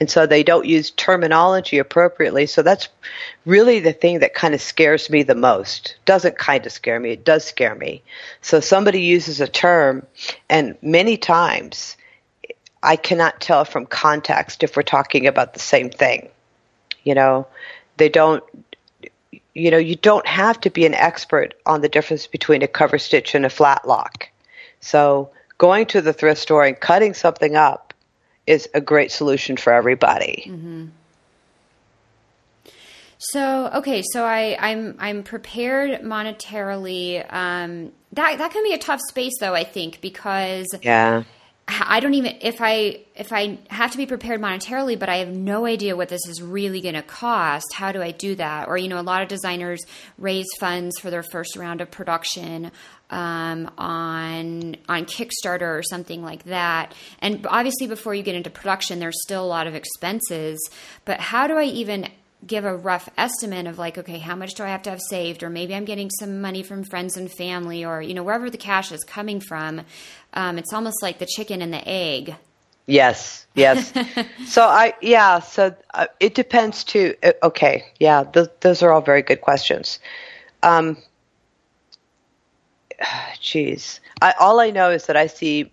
and so they don't use terminology appropriately. So that's really the thing that kind of scares me the most. Doesn't kind of scare me, it does scare me. So somebody uses a term, and many times I cannot tell from context if we're talking about the same thing. You know, they don't. You know, you don't have to be an expert on the difference between a cover stitch and a flat lock. So going to the thrift store and cutting something up is a great solution for everybody. Mm-hmm. So okay, so I, I'm I'm prepared monetarily. Um, that that can be a tough space, though. I think because yeah, I don't even if I if I have to be prepared monetarily, but I have no idea what this is really going to cost. How do I do that? Or you know, a lot of designers raise funds for their first round of production um, on on Kickstarter or something like that. And obviously, before you get into production, there's still a lot of expenses. But how do I even give a rough estimate of like, okay, how much do I have to have saved? Or maybe I'm getting some money from friends and family, or you know, wherever the cash is coming from. Um, it's almost like the chicken and the egg. Yes, yes. so I, yeah. So uh, it depends too. Uh, okay, yeah. Th- those are all very good questions. Um, geez, I, all I know is that I see.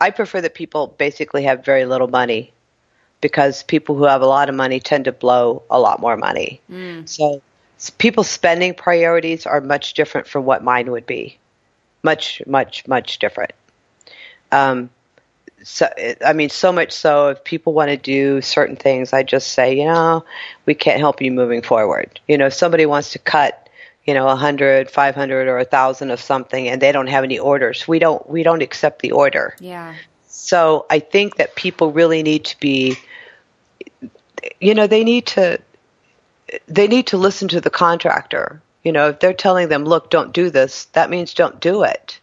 I prefer that people basically have very little money because people who have a lot of money tend to blow a lot more money. Mm. So people's spending priorities are much different from what mine would be. Much, much, much different. Um, so, I mean, so much so if people want to do certain things, I just say, you know, we can't help you moving forward. You know, if somebody wants to cut, you know, a hundred, five hundred, or a thousand of something, and they don't have any orders, we don't, we don't accept the order. Yeah. So I think that people really need to be you know, they need to they need to listen to the contractor. You know, if they're telling them, "Look, don't do this," that means don't do it.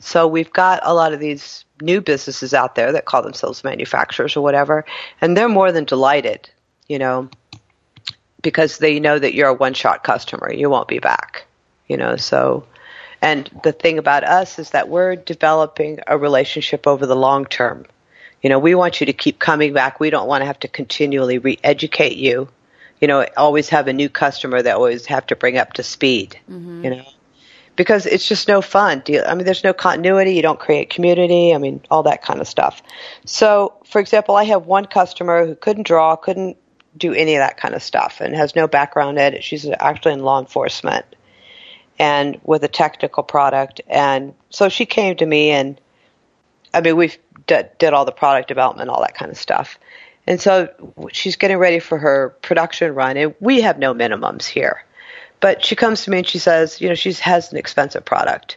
So we've got a lot of these new businesses out there that call themselves manufacturers or whatever, and they're more than delighted, you know, because they know that you're a one-shot customer. You won't be back, you know, so and the thing about us is that we're developing a relationship over the long term. You know, we want you to keep coming back. We don't want to have to continually re-educate you. You know, always have a new customer that always have to bring up to speed. Mm-hmm. You know, because it's just no fun. I mean, there's no continuity. You don't create community. I mean, all that kind of stuff. So, for example, I have one customer who couldn't draw, couldn't do any of that kind of stuff, and has no background in it. She's actually in law enforcement and with a technical product. And so she came to me and I mean, we've did, did all the product development, all that kind of stuff. And so she's getting ready for her production run, and we have no minimums here. But she comes to me and she says, you know, she has an expensive product,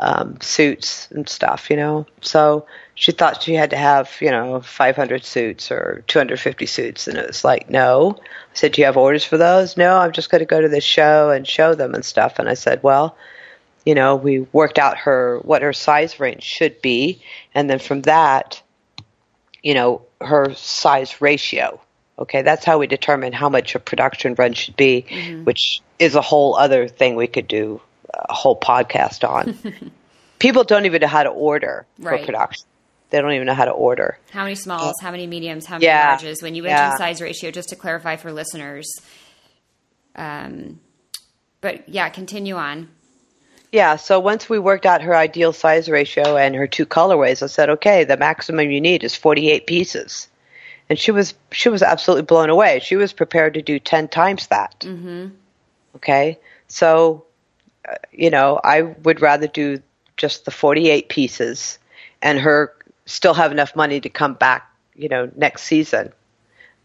um, suits and stuff, you know. So she thought she had to have, you know, 500 suits or 250 suits. And it was like, no. I said, do you have orders for those? No, I'm just going to go to this show and show them and stuff. And I said, well, you know, we worked out her what her size range should be, and then from that, you know, her size ratio. Okay, that's how we determine how much a production run should be, mm-hmm. which is a whole other thing we could do a whole podcast on. People don't even know how to order right. for production. They don't even know how to order. How many smalls, how many mediums, how many yeah. larges. When you mention yeah. size ratio, just to clarify for listeners. Um, but yeah, continue on. Yeah, so once we worked out her ideal size ratio and her two colorways, I said, "Okay, the maximum you need is 48 pieces." And she was she was absolutely blown away. She was prepared to do 10 times that. Mm-hmm. Okay? So uh, you know, I would rather do just the 48 pieces and her still have enough money to come back, you know, next season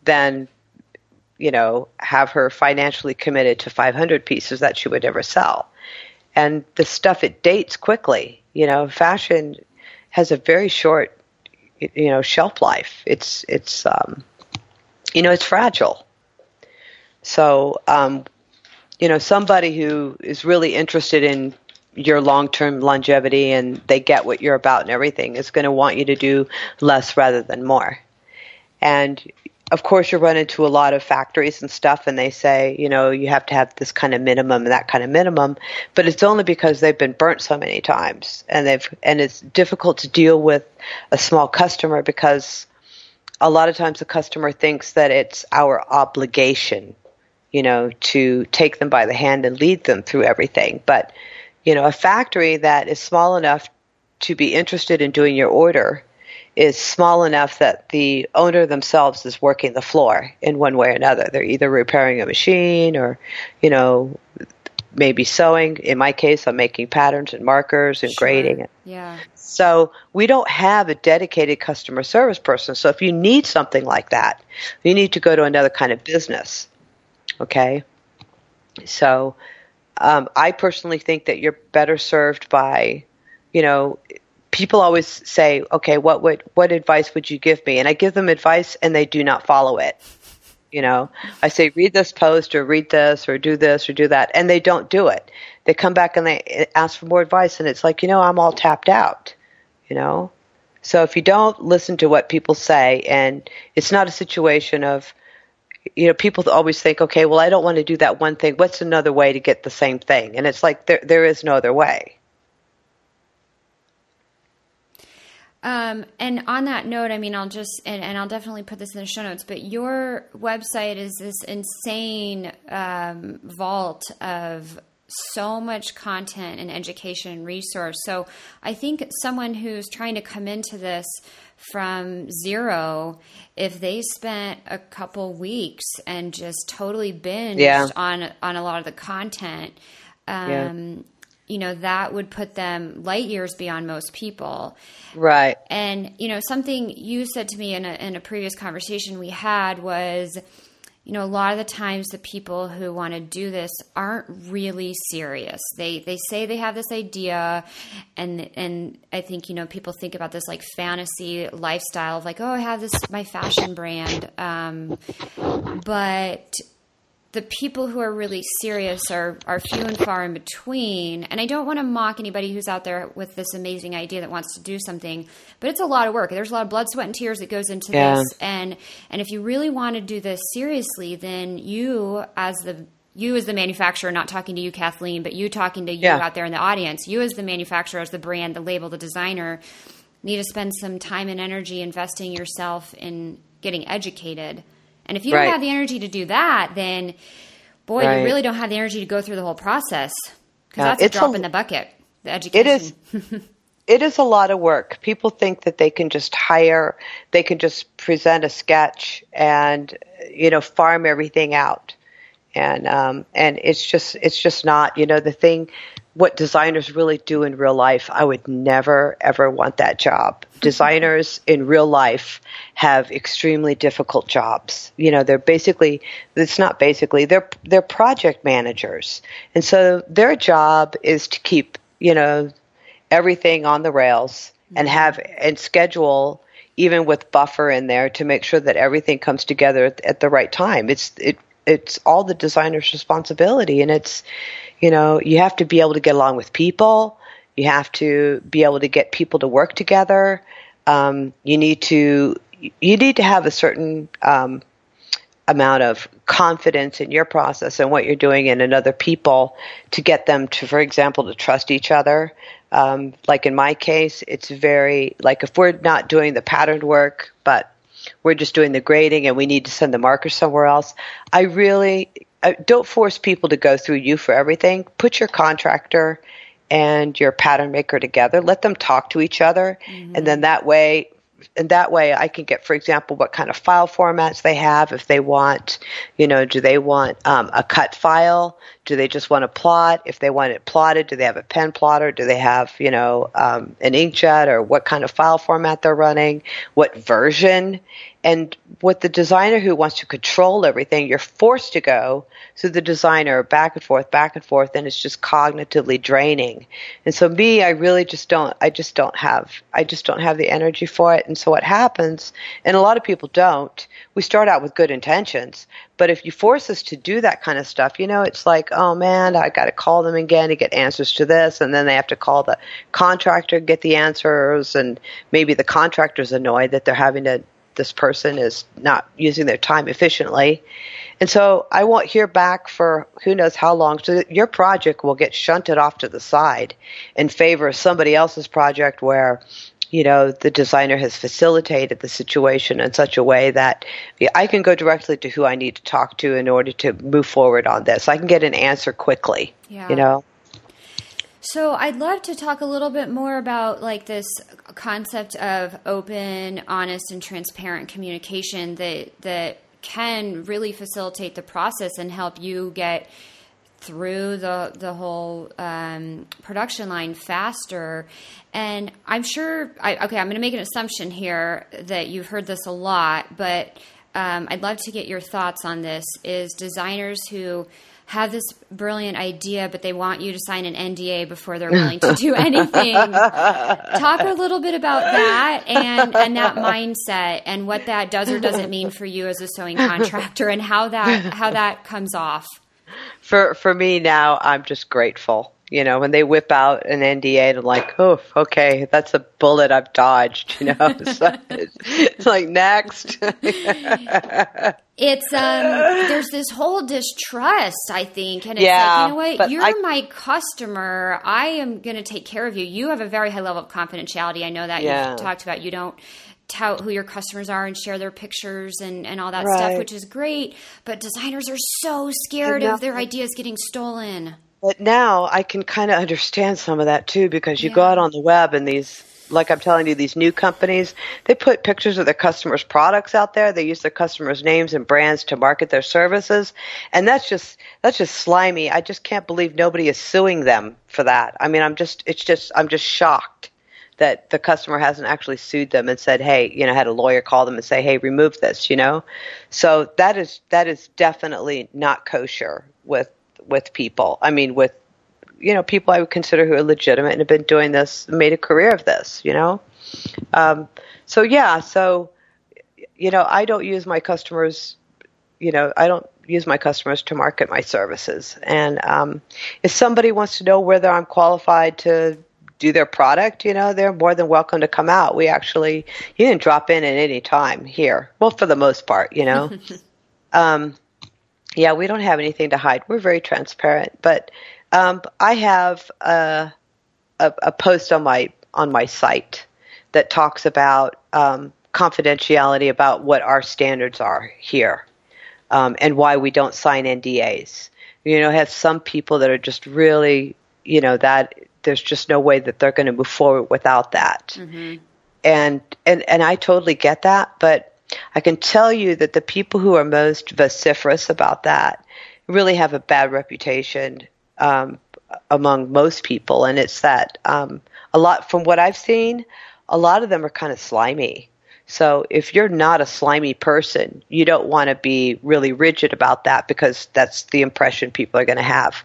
than you know, have her financially committed to 500 pieces that she would never sell and the stuff it dates quickly. You know, fashion has a very short, you know, shelf life. It's it's um, you know, it's fragile. So, um, you know, somebody who is really interested in your long-term longevity and they get what you're about and everything is going to want you to do less rather than more. And of course you run into a lot of factories and stuff and they say you know you have to have this kind of minimum and that kind of minimum but it's only because they've been burnt so many times and they've and it's difficult to deal with a small customer because a lot of times the customer thinks that it's our obligation you know to take them by the hand and lead them through everything but you know a factory that is small enough to be interested in doing your order is small enough that the owner themselves is working the floor in one way or another. They're either repairing a machine or, you know, maybe sewing. In my case, I'm making patterns and markers and sure. grading it. Yeah. So we don't have a dedicated customer service person. So if you need something like that, you need to go to another kind of business. Okay. So um, I personally think that you're better served by, you know, people always say, "Okay, what would what advice would you give me?" And I give them advice, and they do not follow it. You know, I say, "Read this post, or read this, or do this, or do that," and they don't do it. They come back and they ask for more advice, and it's like, you know, I'm all tapped out. You know, so if you don't listen to what people say, and it's not a situation of you know, people always think, okay, well, I don't want to do that one thing. What's another way to get the same thing? And it's like there there is no other way. Um, and on that note, I mean, I'll just and, and, I'll definitely put this in the show notes. But your website is this insane um, vault of so much content and education and resource. So I think someone who's trying to come into this from zero, if they spent a couple weeks and just totally binged yeah. on on a lot of the content. Um, yeah you know, that would put them light years beyond most people. Right. And, you know, something you said to me in a, in a previous conversation we had was, you know, a lot of the times the people who want to do this aren't really serious. They they say they have this idea, and and I think you know people think about this like fantasy lifestyle of like, oh, I have this my fashion brand, um, but the people who are really serious are, are few and far in between. And I don't want to mock anybody who's out there with this amazing idea that wants to do something, but it's a lot of work. There's a lot of blood, sweat, and tears that goes into yeah. this. And and if you really want to do this seriously, then you as the you as the manufacturer, not talking to you, Kathleen, but you talking to you yeah. out there in the audience, you as the manufacturer, as the brand, the label, the designer, need to spend some time and energy investing yourself in getting educated and if you right. don't have the energy to do that, then boy, right. you really don't have the energy to go through the whole process because that's a drop a, in the bucket. The education. It is. it is a lot of work. People think that they can just hire, they can just present a sketch and you know farm everything out, and um, and it's just it's just not. You know the thing what designers really do in real life, I would never ever want that job. Designers in real life have extremely difficult jobs. You know, they're basically it's not basically they're they're project managers. And so their job is to keep, you know, everything on the rails and mm-hmm. have and schedule even with buffer in there to make sure that everything comes together at, at the right time. It's it it's all the designer's responsibility and it's you know, you have to be able to get along with people. You have to be able to get people to work together. Um, you need to you need to have a certain um, amount of confidence in your process and what you're doing and in other people to get them to, for example, to trust each other. Um, like in my case, it's very like if we're not doing the patterned work, but we're just doing the grading and we need to send the marker somewhere else. I really uh, don't force people to go through you for everything. Put your contractor and your pattern maker together. Let them talk to each other, mm-hmm. and then that way, and that way, I can get, for example, what kind of file formats they have. If they want, you know, do they want um, a cut file? Do they just want a plot? If they want it plotted, do they have a pen plotter? Do they have, you know, um, an inkjet or what kind of file format they're running? What version? And with the designer who wants to control everything, you're forced to go through the designer back and forth, back and forth, and it's just cognitively draining. And so me, I really just don't, I just don't have, I just don't have the energy for it. And so what happens, and a lot of people don't, we start out with good intentions, but if you force us to do that kind of stuff, you know, it's like, oh man, I got to call them again to get answers to this, and then they have to call the contractor, get the answers, and maybe the contractor's annoyed that they're having to this person is not using their time efficiently. And so I won't hear back for who knows how long. So your project will get shunted off to the side in favor of somebody else's project where, you know, the designer has facilitated the situation in such a way that I can go directly to who I need to talk to in order to move forward on this. I can get an answer quickly, yeah. you know. So I'd love to talk a little bit more about like this concept of open, honest, and transparent communication that that can really facilitate the process and help you get through the the whole um, production line faster. And I'm sure. I, okay, I'm going to make an assumption here that you've heard this a lot, but um, I'd love to get your thoughts on this. Is designers who have this brilliant idea, but they want you to sign an NDA before they're willing to do anything. Talk a little bit about that and and that mindset and what that does or doesn't mean for you as a sewing contractor and how that how that comes off. For for me now, I'm just grateful you know, when they whip out an NDA, I'm like, oh, okay, that's a bullet I've dodged. You know, it's, like, it's like next. it's um, there's this whole distrust, I think, and it's yeah, like, you know what, you're I, my customer. I am going to take care of you. You have a very high level of confidentiality. I know that yeah. you've talked about. You don't tout who your customers are and share their pictures and, and all that right. stuff, which is great. But designers are so scared of their ideas getting stolen. But now I can kind of understand some of that too because you yeah. go out on the web and these like I'm telling you, these new companies, they put pictures of their customers' products out there. They use their customers' names and brands to market their services. And that's just, that's just slimy. I just can't believe nobody is suing them for that. I mean, I'm just, it's just, I'm just shocked that the customer hasn't actually sued them and said, hey, you know, had a lawyer call them and say, hey, remove this, you know? So that is, that is definitely not kosher with with people. I mean, with you know people I would consider who are legitimate and have been doing this, made a career of this. You know, um, so yeah, so you know, I don't use my customers. You know, I don't use my customers to market my services. And um, if somebody wants to know whether I'm qualified to do their product, you know, they're more than welcome to come out. We actually, you can drop in at any time here. Well, for the most part, you know. um, yeah, we don't have anything to hide. We're very transparent. But um, I have a, a, a, post on my on my site that talks about um, confidentiality about what our standards are here um, and why we don't sign NDAs. You know, have some people that are just really, you know, that there's just no way that they're going to move forward without that. Mm-hmm. And and and I totally get that, but I can tell you that the people who are most vociferous about that really have a bad reputation um, among most people, and it's that um, a lot from what I've seen, a lot of them are kind of slimy. So if you're not a slimy person, you don't want to be really rigid about that because that's the impression people are going to have.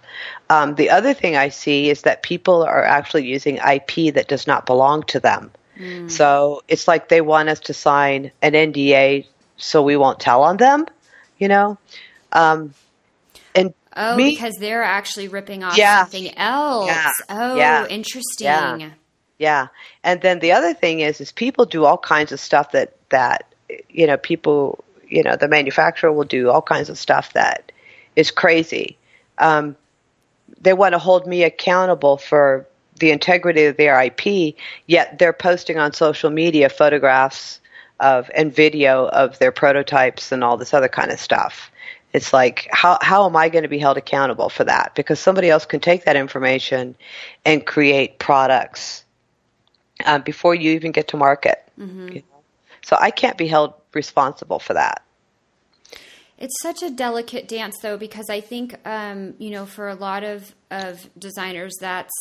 Um, the other thing I see is that people are actually using IP that does not belong to them. Mm. So it's like they want us to sign an NDA so we won't tell on them, you know? Um, and oh, me, because they're actually ripping off yeah, something else. Yeah, oh, yeah, interesting. Yeah, yeah. And then the other thing is, is people do all kinds of stuff that, that, you know, people, you know, the manufacturer will do all kinds of stuff that is crazy. Um, they want to hold me accountable for the integrity of their IP, yet they're posting on social media photographs of and video of their prototypes and all this other kind of stuff. It's like how how am I going to be held accountable for that? Because somebody else can take that information and create products uh, before you even get to market. Mm-hmm. You know? So I can't be held responsible for that. It's such a delicate dance, though, because I think, um, you know, for a lot of, of designers, that's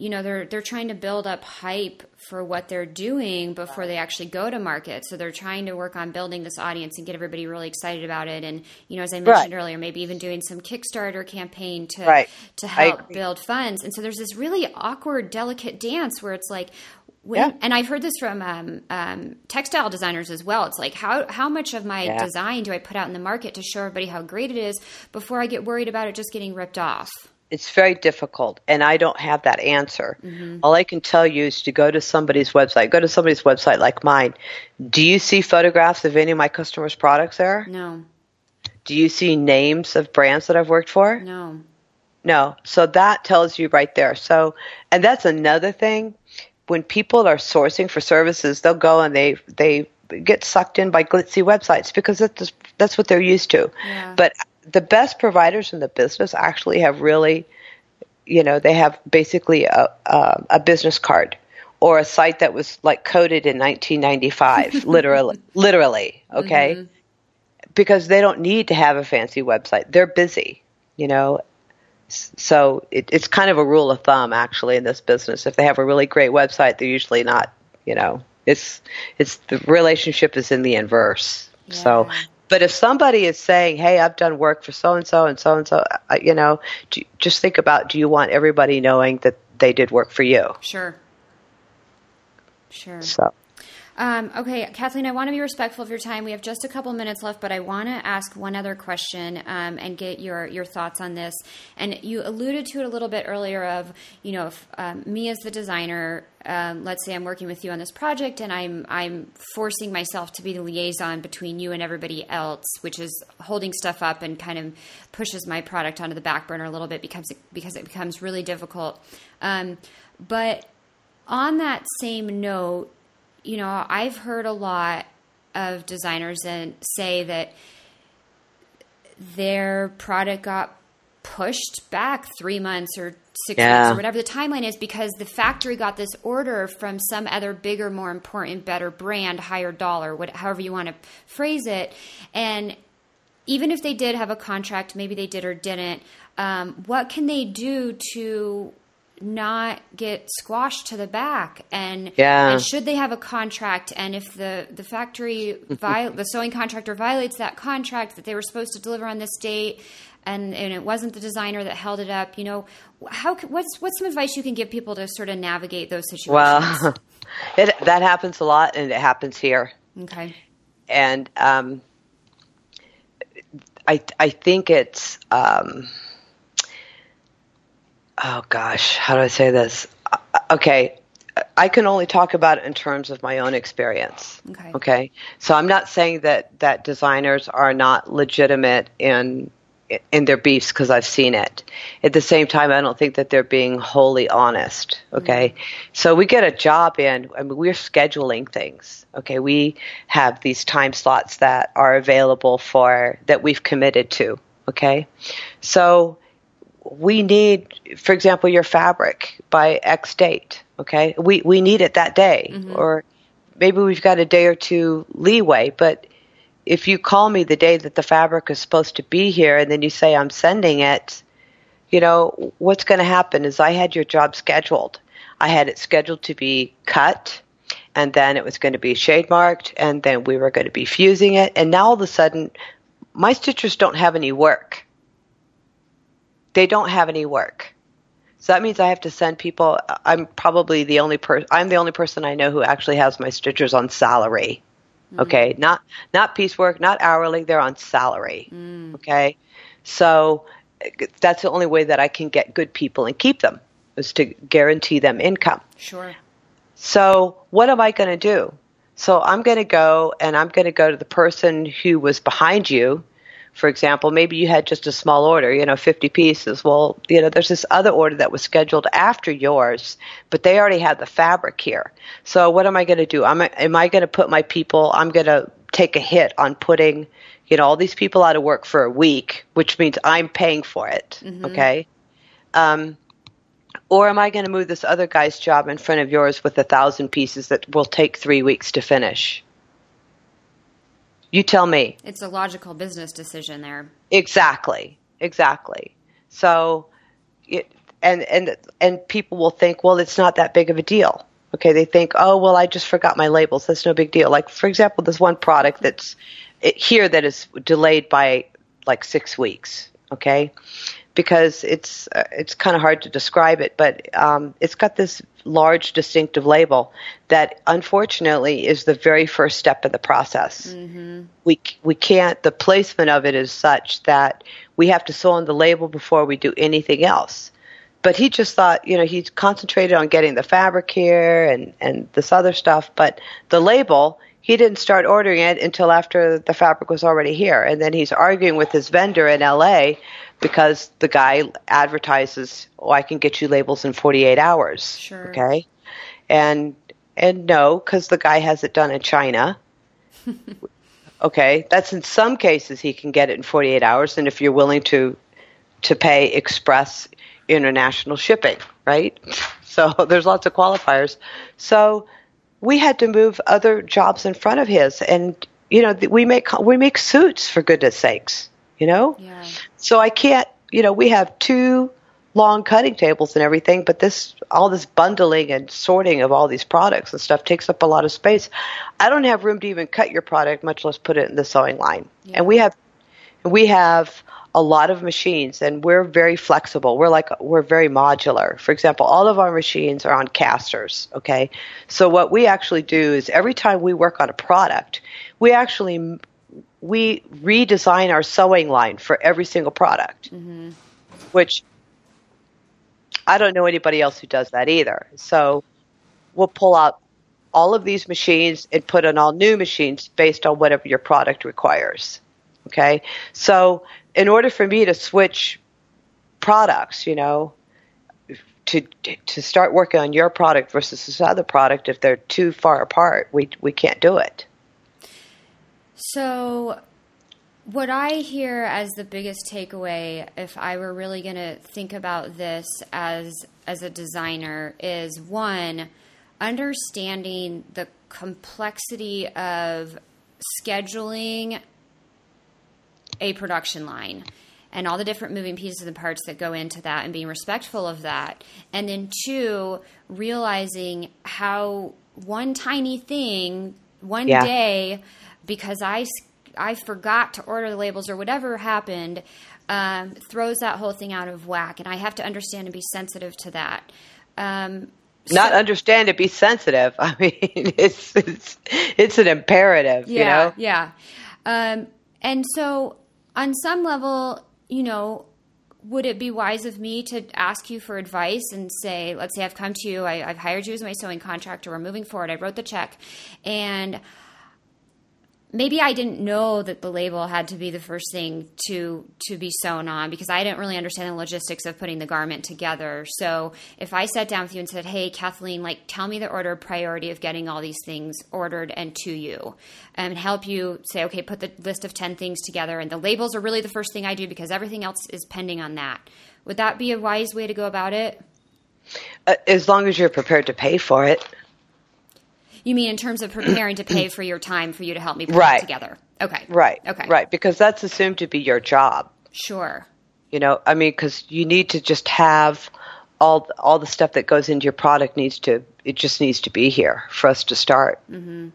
you know they're they're trying to build up hype for what they're doing before they actually go to market so they're trying to work on building this audience and get everybody really excited about it and you know as i mentioned right. earlier maybe even doing some kickstarter campaign to right. to help build funds and so there's this really awkward delicate dance where it's like when, yeah. and I've heard this from um, um, textile designers as well. It's like how how much of my yeah. design do I put out in the market to show everybody how great it is before I get worried about it just getting ripped off? It's very difficult and i don't have that answer. Mm-hmm. all i can tell you is to go to somebody's website. Go to somebody's website like mine. Do you see photographs of any of my customers products there? No. Do you see names of brands that i've worked for? No. No. So that tells you right there. So and that's another thing. When people are sourcing for services they'll go and they they get sucked in by glitzy websites because that's that's what they're used to. Yeah. but the best providers in the business actually have really, you know, they have basically a, a, a business card or a site that was like coded in 1995, literally, literally, okay? Mm-hmm. Because they don't need to have a fancy website. They're busy, you know. So it, it's kind of a rule of thumb actually in this business. If they have a really great website, they're usually not, you know, it's it's the relationship is in the inverse. Yeah. So But if somebody is saying, "Hey, I've done work for so and so and so and so," you know, do, just think about: Do you want everybody knowing that they did work for you? Sure. Sure. So. Um, okay, Kathleen, I want to be respectful of your time. We have just a couple minutes left, but I want to ask one other question um, and get your, your thoughts on this. And you alluded to it a little bit earlier of, you know, if, um, me as the designer, um, let's say I'm working with you on this project and I'm, I'm forcing myself to be the liaison between you and everybody else, which is holding stuff up and kind of pushes my product onto the back burner a little bit because it, because it becomes really difficult. Um, but on that same note, you know, I've heard a lot of designers and say that their product got pushed back three months or six Yeah. weeks or whatever the timeline is because the factory got this order from some other bigger, more important, better brand, higher dollar, whatever, however you want to phrase it. And even if they did have a contract, maybe they did or didn't, um, what can they do to not get squashed to the back and, Yeah. and should they have a contract and if the the factory viol- the sewing contractor violates that contract that they were supposed to deliver on this date and, and it wasn't the designer that held it up you know how what's what's some advice you can give people to sort of navigate those situations Well, it, that happens a lot, and it happens here. okay And um, I I think it's um, oh gosh, how do I say this? Uh, Okay, I can only talk about it in terms of my own experience. Okay. Okay. So I'm not saying that that designers are not legitimate in in their beefs because I've seen it. At the same time, I don't think that they're being wholly honest. Okay. So we get a job in, I mean, we're scheduling things. Okay. We have these time slots that are available for, that we've committed to. Okay. So we need, for example, your fabric by X date. Okay. We, we need it that day mm-hmm. or maybe we've got a day or two leeway, but if you call me the day that the fabric is supposed to be here and then you say I'm sending it, you know, what's going to happen is I had your job scheduled. I had it scheduled to be cut and then it was going to be shade marked and then we were going to be fusing it and now all of a sudden my stitchers don't have any work. They don't have any work. So that means I have to send people I'm probably the only person I'm the only person I know who actually has my stitchers on salary. Mm-hmm. Okay, not not piecework, not hourly. They're on salary. Mm. Okay, so that's the only way that I can get good people and keep them is to guarantee them income. sure So what am I going to do? So I'm going to go and I'm going to go to the person who was behind you. For example, maybe you had just a small order, you know, 50 pieces. Well, you know, there's this other order that was scheduled after yours, but they already had the fabric here. So what am I going to do? Am I, am I going to put my people, I'm going to take a hit on putting, you know, all these people out of work for a week, which means I'm paying for it. Okay. Um, or am I going to move this other guy's job in front of yours with a thousand pieces that will take three weeks to finish? You tell me. it's a logical business decision there Exactly. Exactly. So, it, and and and people will think, well, it's not that big of a deal. Okay, they think, oh, well, I just forgot my labels. That's no big deal. Like, for example, there's one product that's here that is delayed by like six weeks. Okay, because it's uh, it's kind of hard to describe it, but um, it's got this large distinctive label that unfortunately is the very first step in the process. We we can't. The placement of it is such that we have to sew on the label before we do anything else. But he just thought, you know, he concentrated on getting the fabric here and and this other stuff, but the label he didn't start ordering it until after the fabric was already here. And then he's arguing with his vendor in LA because the guy advertises, "Oh, I can get you labels in 48 hours." Sure. Okay? And and no, cuz the guy has it done in China. okay, that's in some cases he can get it in 48 hours and if you're willing to to pay express international shipping, right? So there's lots of qualifiers. So we had to move other jobs in front of his and you know we make we make suits for goodness sakes you know yeah so i can't you know we have two long cutting tables and everything, but this all this bundling and sorting of all these products and stuff takes up a lot of space. I don't have room to even cut your product, much less put it in the sewing line. Yeah. And we have we have a lot of machines and we're very flexible. We're like we're very modular. For example, all of our machines are on casters, okay? So what we actually do is every time we work on a product, we actually we redesign our sewing line for every single product. Mm-hmm. Which I don't know anybody else who does that either. So we'll pull out all of these machines and put in all new machines based on whatever your product requires. Okay? So in order for me to switch products, you know, to to start working on your product versus this other product, if they're too far apart, we we can't do it. So, what I hear as the biggest takeaway, if I were really going to think about this as as a designer, is one understanding the complexity of scheduling a production line and all the different moving pieces and parts that go into that and being respectful of that. And then two, realizing how one tiny thing, one yeah. day, because I, I forgot to order the labels or whatever happened, um, throws that whole thing out of whack. And I have to understand and be sensitive to that. Um, not understand to be sensitive. I mean, it's it's it's an imperative. Yeah, you know? yeah. Um, and so on some level, you know, would it be wise of me to ask you for advice and say, let's say I've come to you, I, have hired you as my sewing contractor, we're moving forward, I wrote the check, and maybe I didn't know that the label had to be the first thing to to be sewn on because I didn't really understand the logistics of putting the garment together. So if I sat down with you and said, "Hey, Kathleen, like tell me the order priority of getting all these things ordered and to you," and help you say, "Okay, put the list of ten things together," and the labels are really the first thing I do because everything else is pending on that. Would that be a wise way to go about it? Uh, as long as you're prepared to pay for it. You mean in terms of preparing to pay for your time for you to help me put right. it together? Okay. Right. Okay. Right. Because that's assumed to be your job. Sure. You know, I mean, because you need to just have all all the stuff that goes into your product needs to it just needs to be here for us to start. Mm-hmm.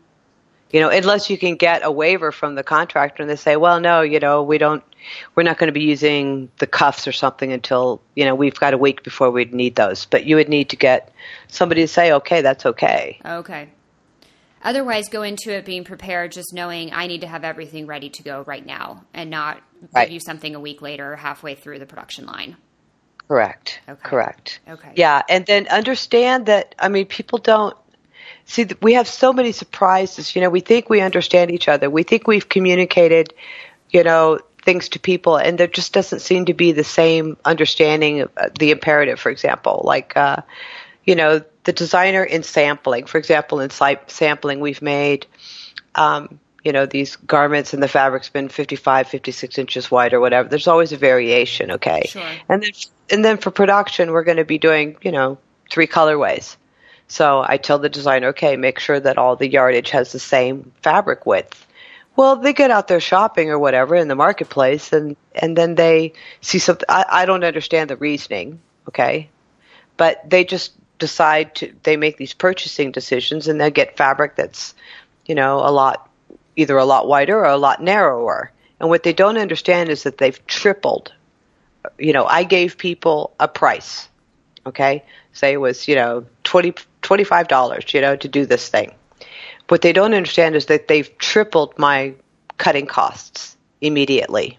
You know, unless you can get a waiver from the contractor and they say, well, no, you know, we don't, we're not going to be using the cuffs or something until you know we've got a week before we'd need those. But you would need to get somebody to say, okay, that's okay. Okay. Otherwise, go into it being prepared, just knowing I need to have everything ready to go right now and not right. give you something a week later or halfway through the production line. Correct. Okay. Correct. Okay. Yeah. And then understand that, I mean, people don't see, we have so many surprises. You know, we think we understand each other, we think we've communicated, you know, things to people, and there just doesn't seem to be the same understanding of uh, the imperative, for example. Like, uh, you know, the designer in sampling. For example, in sampling, we've made, um, you know, these garments and the fabric's been 55, 56 inches wide or whatever. There's always a variation, okay? Sure. And then, and then for production, we're going to be doing, you know, three colorways. So I tell the designer, okay, make sure that all the yardage has the same fabric width. Well, they get out there shopping or whatever in the marketplace, and and then they see something. I, I don't understand the reasoning, okay, but they just decide to they make these purchasing decisions and they get fabric that's you know a lot either a lot wider or a lot narrower. And what they don't understand is that they've tripled. You know i gave people a price okay? Say it was you know 20 $25 you know to do this thing. What they don't understand is that they've tripled my cutting costs immediately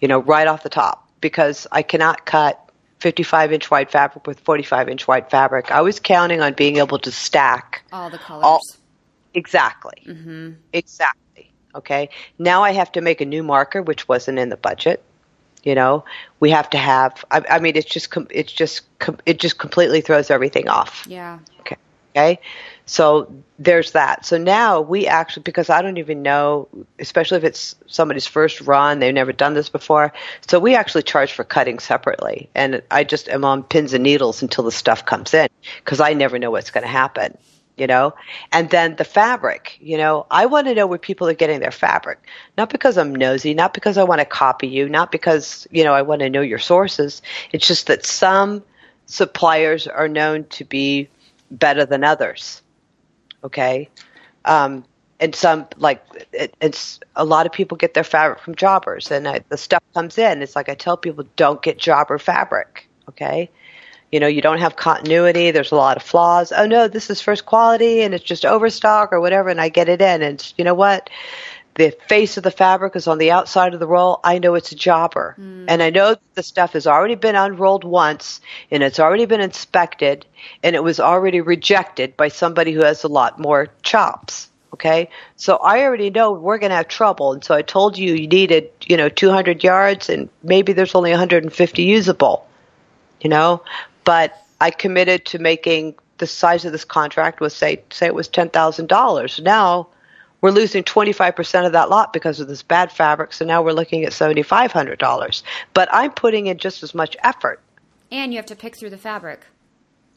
you know right off the top because i cannot cut 55 inch wide fabric with 45 inch wide fabric. I was counting on being able to stack all the colors. All, exactly. Mm-hmm. Exactly. Okay. Now I have to make a new marker, which wasn't in the budget. You know, we have to have. I, I mean, it's just it's just it just completely throws everything off. Yeah. Okay. Okay. So there's that. So now we actually, because I don't even know, especially if it's somebody's first run, they've never done this before. So we actually charge for cutting separately. And I just am on pins and needles until the stuff comes in because I never know what's going to happen. you know and then the fabric you know i want to know where people are getting their fabric not because i'm nosy not because i want to copy you not because you know i want to know your sources it's just that some suppliers are known to be better than others okay um, and some like it, it's a lot of people get their fabric from jobbers and I, the stuff comes in it's like i tell people don't get jobber fabric okay you know, you don't have continuity. There's a lot of flaws. Oh no, this is first quality and it's just overstock or whatever. And I get it in. And you know what? The face of the fabric is on the outside of the roll. I know it's a jobber. Mm. And I know the stuff has already been unrolled once and it's already been inspected and it was already rejected by somebody who has a lot more chops. Okay. So I already know we're going to have trouble. And so I told you you needed, you know, 200 yards and maybe there's only 150 usable you know but I committed to making the size of this contract was say say it was ten thousand dollars. Now we're losing twenty five percent of that lot because of this bad fabric. So now we're looking at seventy five hundred dollars. But I'm putting in just as much effort. And you have to pick through the fabric.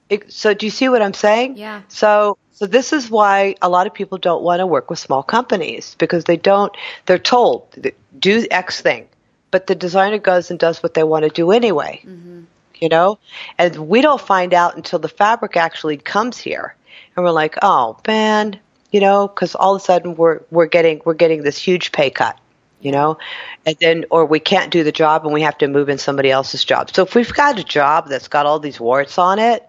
It, so do you see what I'm saying? Yeah. So so this is why a lot of people don't want to work with small companies because they don't. They're told do X thing, but the designer goes and does what they want to do anyway. Mm-hmm you know? And we don't find out until the fabric actually comes here. And we're like, oh man, you know, because all of a sudden we're, we're getting, we're getting this huge pay cut, you know? And then, or we can't do the job and we have to move in somebody else's job. So if we've got a job that's got all these warts on it,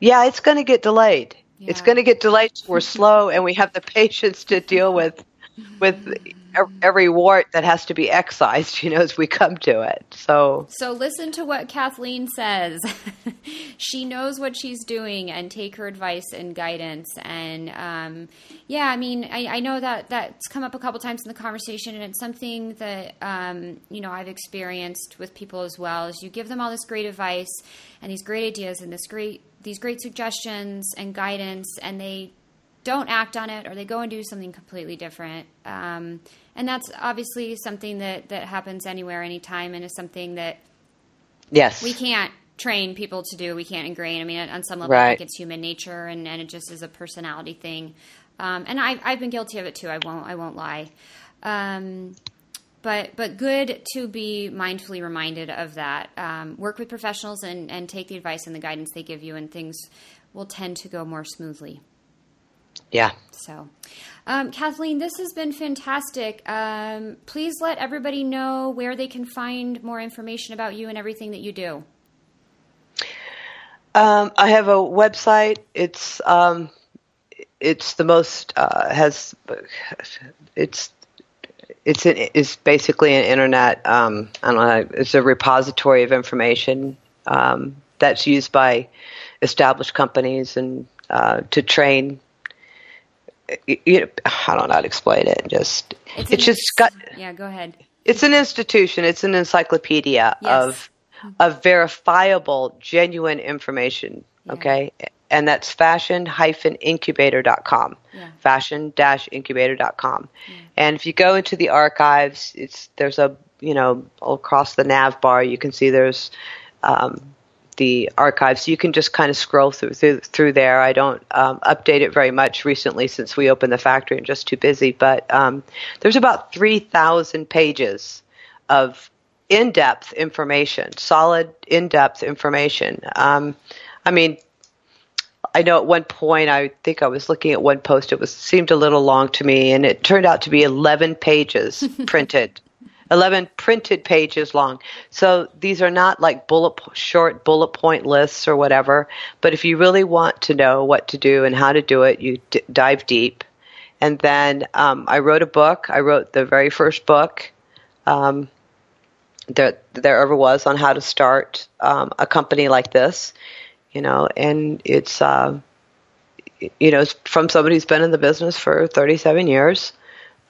yeah, it's going to get delayed. Yeah. It's going to get delayed. We're slow and we have the patience to deal with, with every wart that has to be excised, you know, as we come to it. So, so listen to what Kathleen says. she knows what she's doing, and take her advice and guidance. And um, yeah, I mean, I, I, know that that's come up a couple times in the conversation, and it's something that um, you know I've experienced with people as well. Is you give them all this great advice and these great ideas and this great these great suggestions and guidance, and they don't act on it or they go and do something completely different. Um, and that's obviously something that, that happens anywhere, anytime, and is something that yes we can't train people to do. We can't ingrain. I mean, on some level, right. I think it's human nature, and, and it just is a personality thing. Um, and I, I've been guilty of it too. I won't. I won't lie. Um, but but good to be mindfully reminded of that. Um, work with professionals and, and take the advice and the guidance they give you, and things will tend to go more smoothly. Yeah. So, um, Kathleen, this has been fantastic. Um, please let everybody know where they can find more information about you and everything that you do. Um, I have a website. It's um, it's the most uh, has it's it's it's basically an internet. Um, I don't know. It's a repository of information um, that's used by established companies and uh, to train you I don't know how to explain it. Just it's, it's just got. Yeah, go ahead. It's an institution. It's an encyclopedia yes. of of verifiable, genuine information. Yeah. Okay, and that's fashion-incubator.com. Yeah. Fashion-incubator.com. Yeah. And if you go into the archives, it's there's a you know across the nav bar you can see there's um, the archives. You can just kind of scroll through through, through there. I don't um, update it very much recently since we opened the factory and just too busy. But um, there's about three thousand pages of in-depth information, solid in-depth information. Um, I mean, I know at one point I think I was looking at one post. It was seemed a little long to me, and it turned out to be eleven pages printed. 11 printed pages long. So these are not like bullet short bullet point lists or whatever, but if you really want to know what to do and how to do it, you d- dive deep. And then um, I wrote a book. I wrote the very first book um, that there ever was on how to start um, a company like this, you know, and it's, uh, you know, from somebody who's been in the business for 37 years.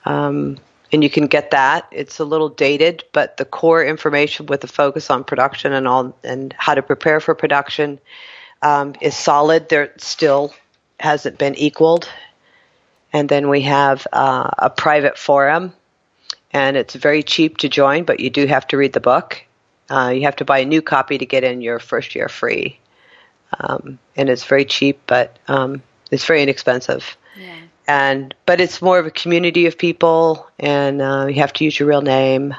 Um, and you can get that. It's a little dated, but the core information with the focus on production and all and how to prepare for production um, is solid. There still hasn't been equaled. And then we have uh, a private forum, and it's very cheap to join, but you do have to read the book. Uh, you have to buy a new copy to get in your first year free, um, and it's very cheap, but um, It's very inexpensive. Yeah. And but it's more of a community of people, and uh, you have to use your real name.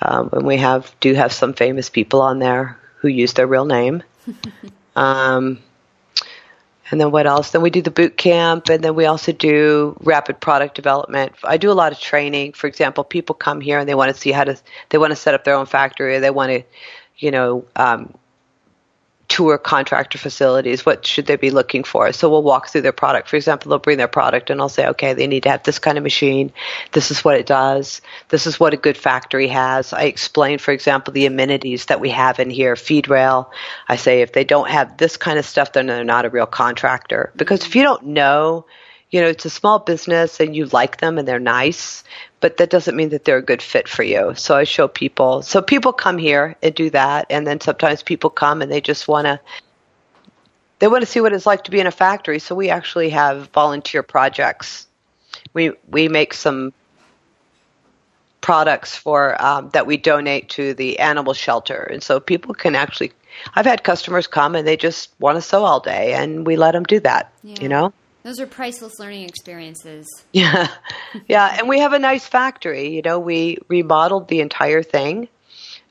Um, and we have do have some famous people on there who use their real name. um, and then what else? Then we do the boot camp, and then we also do rapid product development. I do a lot of training. For example, people come here and they want to see how to they want to set up their own factory, or they want to, you know, um, tour contractor facilities. What should they be looking for? So we'll walk through their product. For example, they'll bring their product and I'll say, okay, they need to have this kind of machine. This is what it does. This is what a good factory has. I explain, for example, the amenities that we have in here, feed rail. I say if they don't have this kind of stuff, then they're not a real contractor. Because if you don't know, you know, it's a small business and you like them and they're nice, but that doesn't mean that they're a good fit for you. So I show people. So people come here and do that, and then sometimes people come and they just want to. They want to see what it's like to be in a factory. So we actually have volunteer projects. We we make some products for um, that we donate to the animal shelter, and so people can actually. I've had customers come and they just want to sew all day, and we let them do that. Yeah. You know. Those are priceless learning experiences. Yeah. Yeah. And we have a nice factory. You know, we remodeled the entire thing.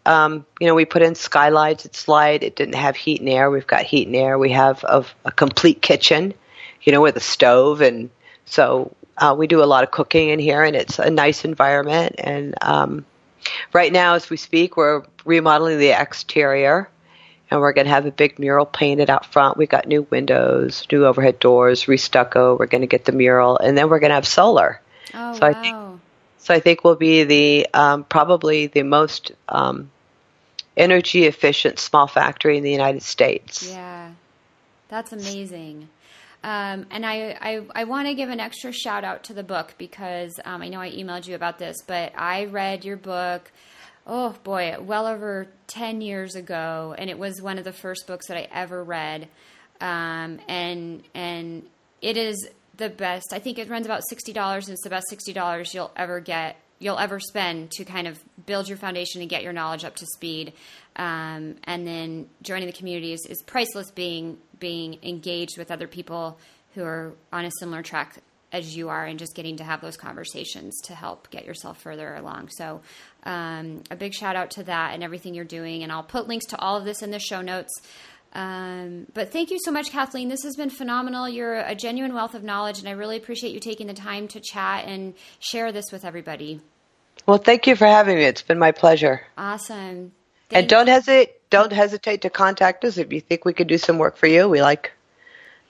Um, you know, we put in skylights It's light. It didn't have heat and air. We've got heat and air. We have a, a complete kitchen, you know, with a stove. And so uh, we do a lot of cooking in here, and it's a nice environment. And um, right now, as we speak, we're remodeling the exterior and we're going to have a big mural painted out front. We've got new windows, new overhead doors, restucco. We're going to get the mural, and then we're going to have solar. Oh, so wow. I think so. I think we'll be the um, probably the most um, energy efficient small factory in the United States. Yeah, that's amazing. Um, and I, I, I want to give an extra shout out to the book because um, I know I emailed you about this, but I read your book oh boy, well over 10 years ago, and it was one of the first books that I ever read. Um, and and it is the best. I think it runs about $60 and it's the best $60 you'll ever get you'll ever spend to kind of build your foundation and get your knowledge up to speed. Um, and then joining the community is, is priceless being being engaged with other people who are on a similar track as you are and just getting to have those conversations to help get yourself further along. So, um, a big shout out to that and everything you're doing. And I'll put links to all of this in the show notes. Um, but thank you so much, Kathleen. This has been phenomenal. You're a genuine wealth of knowledge, and I really appreciate you taking the time to chat and share this with everybody. Well, thank you for having me. It's been my pleasure. Awesome. Thank and don't hesitate don't hesitate to contact us if you think we could do some work for you. We like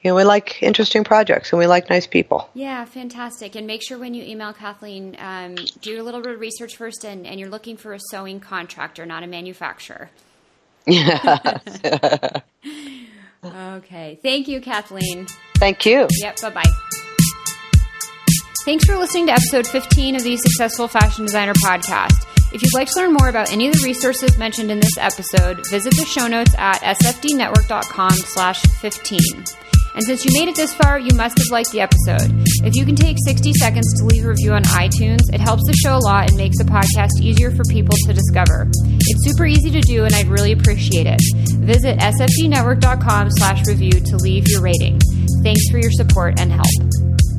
you know, we like interesting projects and we like nice people. Yeah, fantastic. And make sure when you email Kathleen, um, do a little bit of research first and, and you're looking for a sewing contractor, not a manufacturer. Yeah. okay. Thank you, Kathleen. Thank you. Yep. Bye bye. Thanks for listening to episode 15 of the Successful Fashion Designer podcast. If you'd like to learn more about any of the resources mentioned in this episode, visit the show notes at sfdnetwork.com slash 15. And since you made it this far, you must have liked the episode. If you can take 60 seconds to leave a review on iTunes, it helps the show a lot and makes the podcast easier for people to discover. It's super easy to do and I'd really appreciate it. Visit sfdnetwork.com slash review to leave your rating. Thanks for your support and help.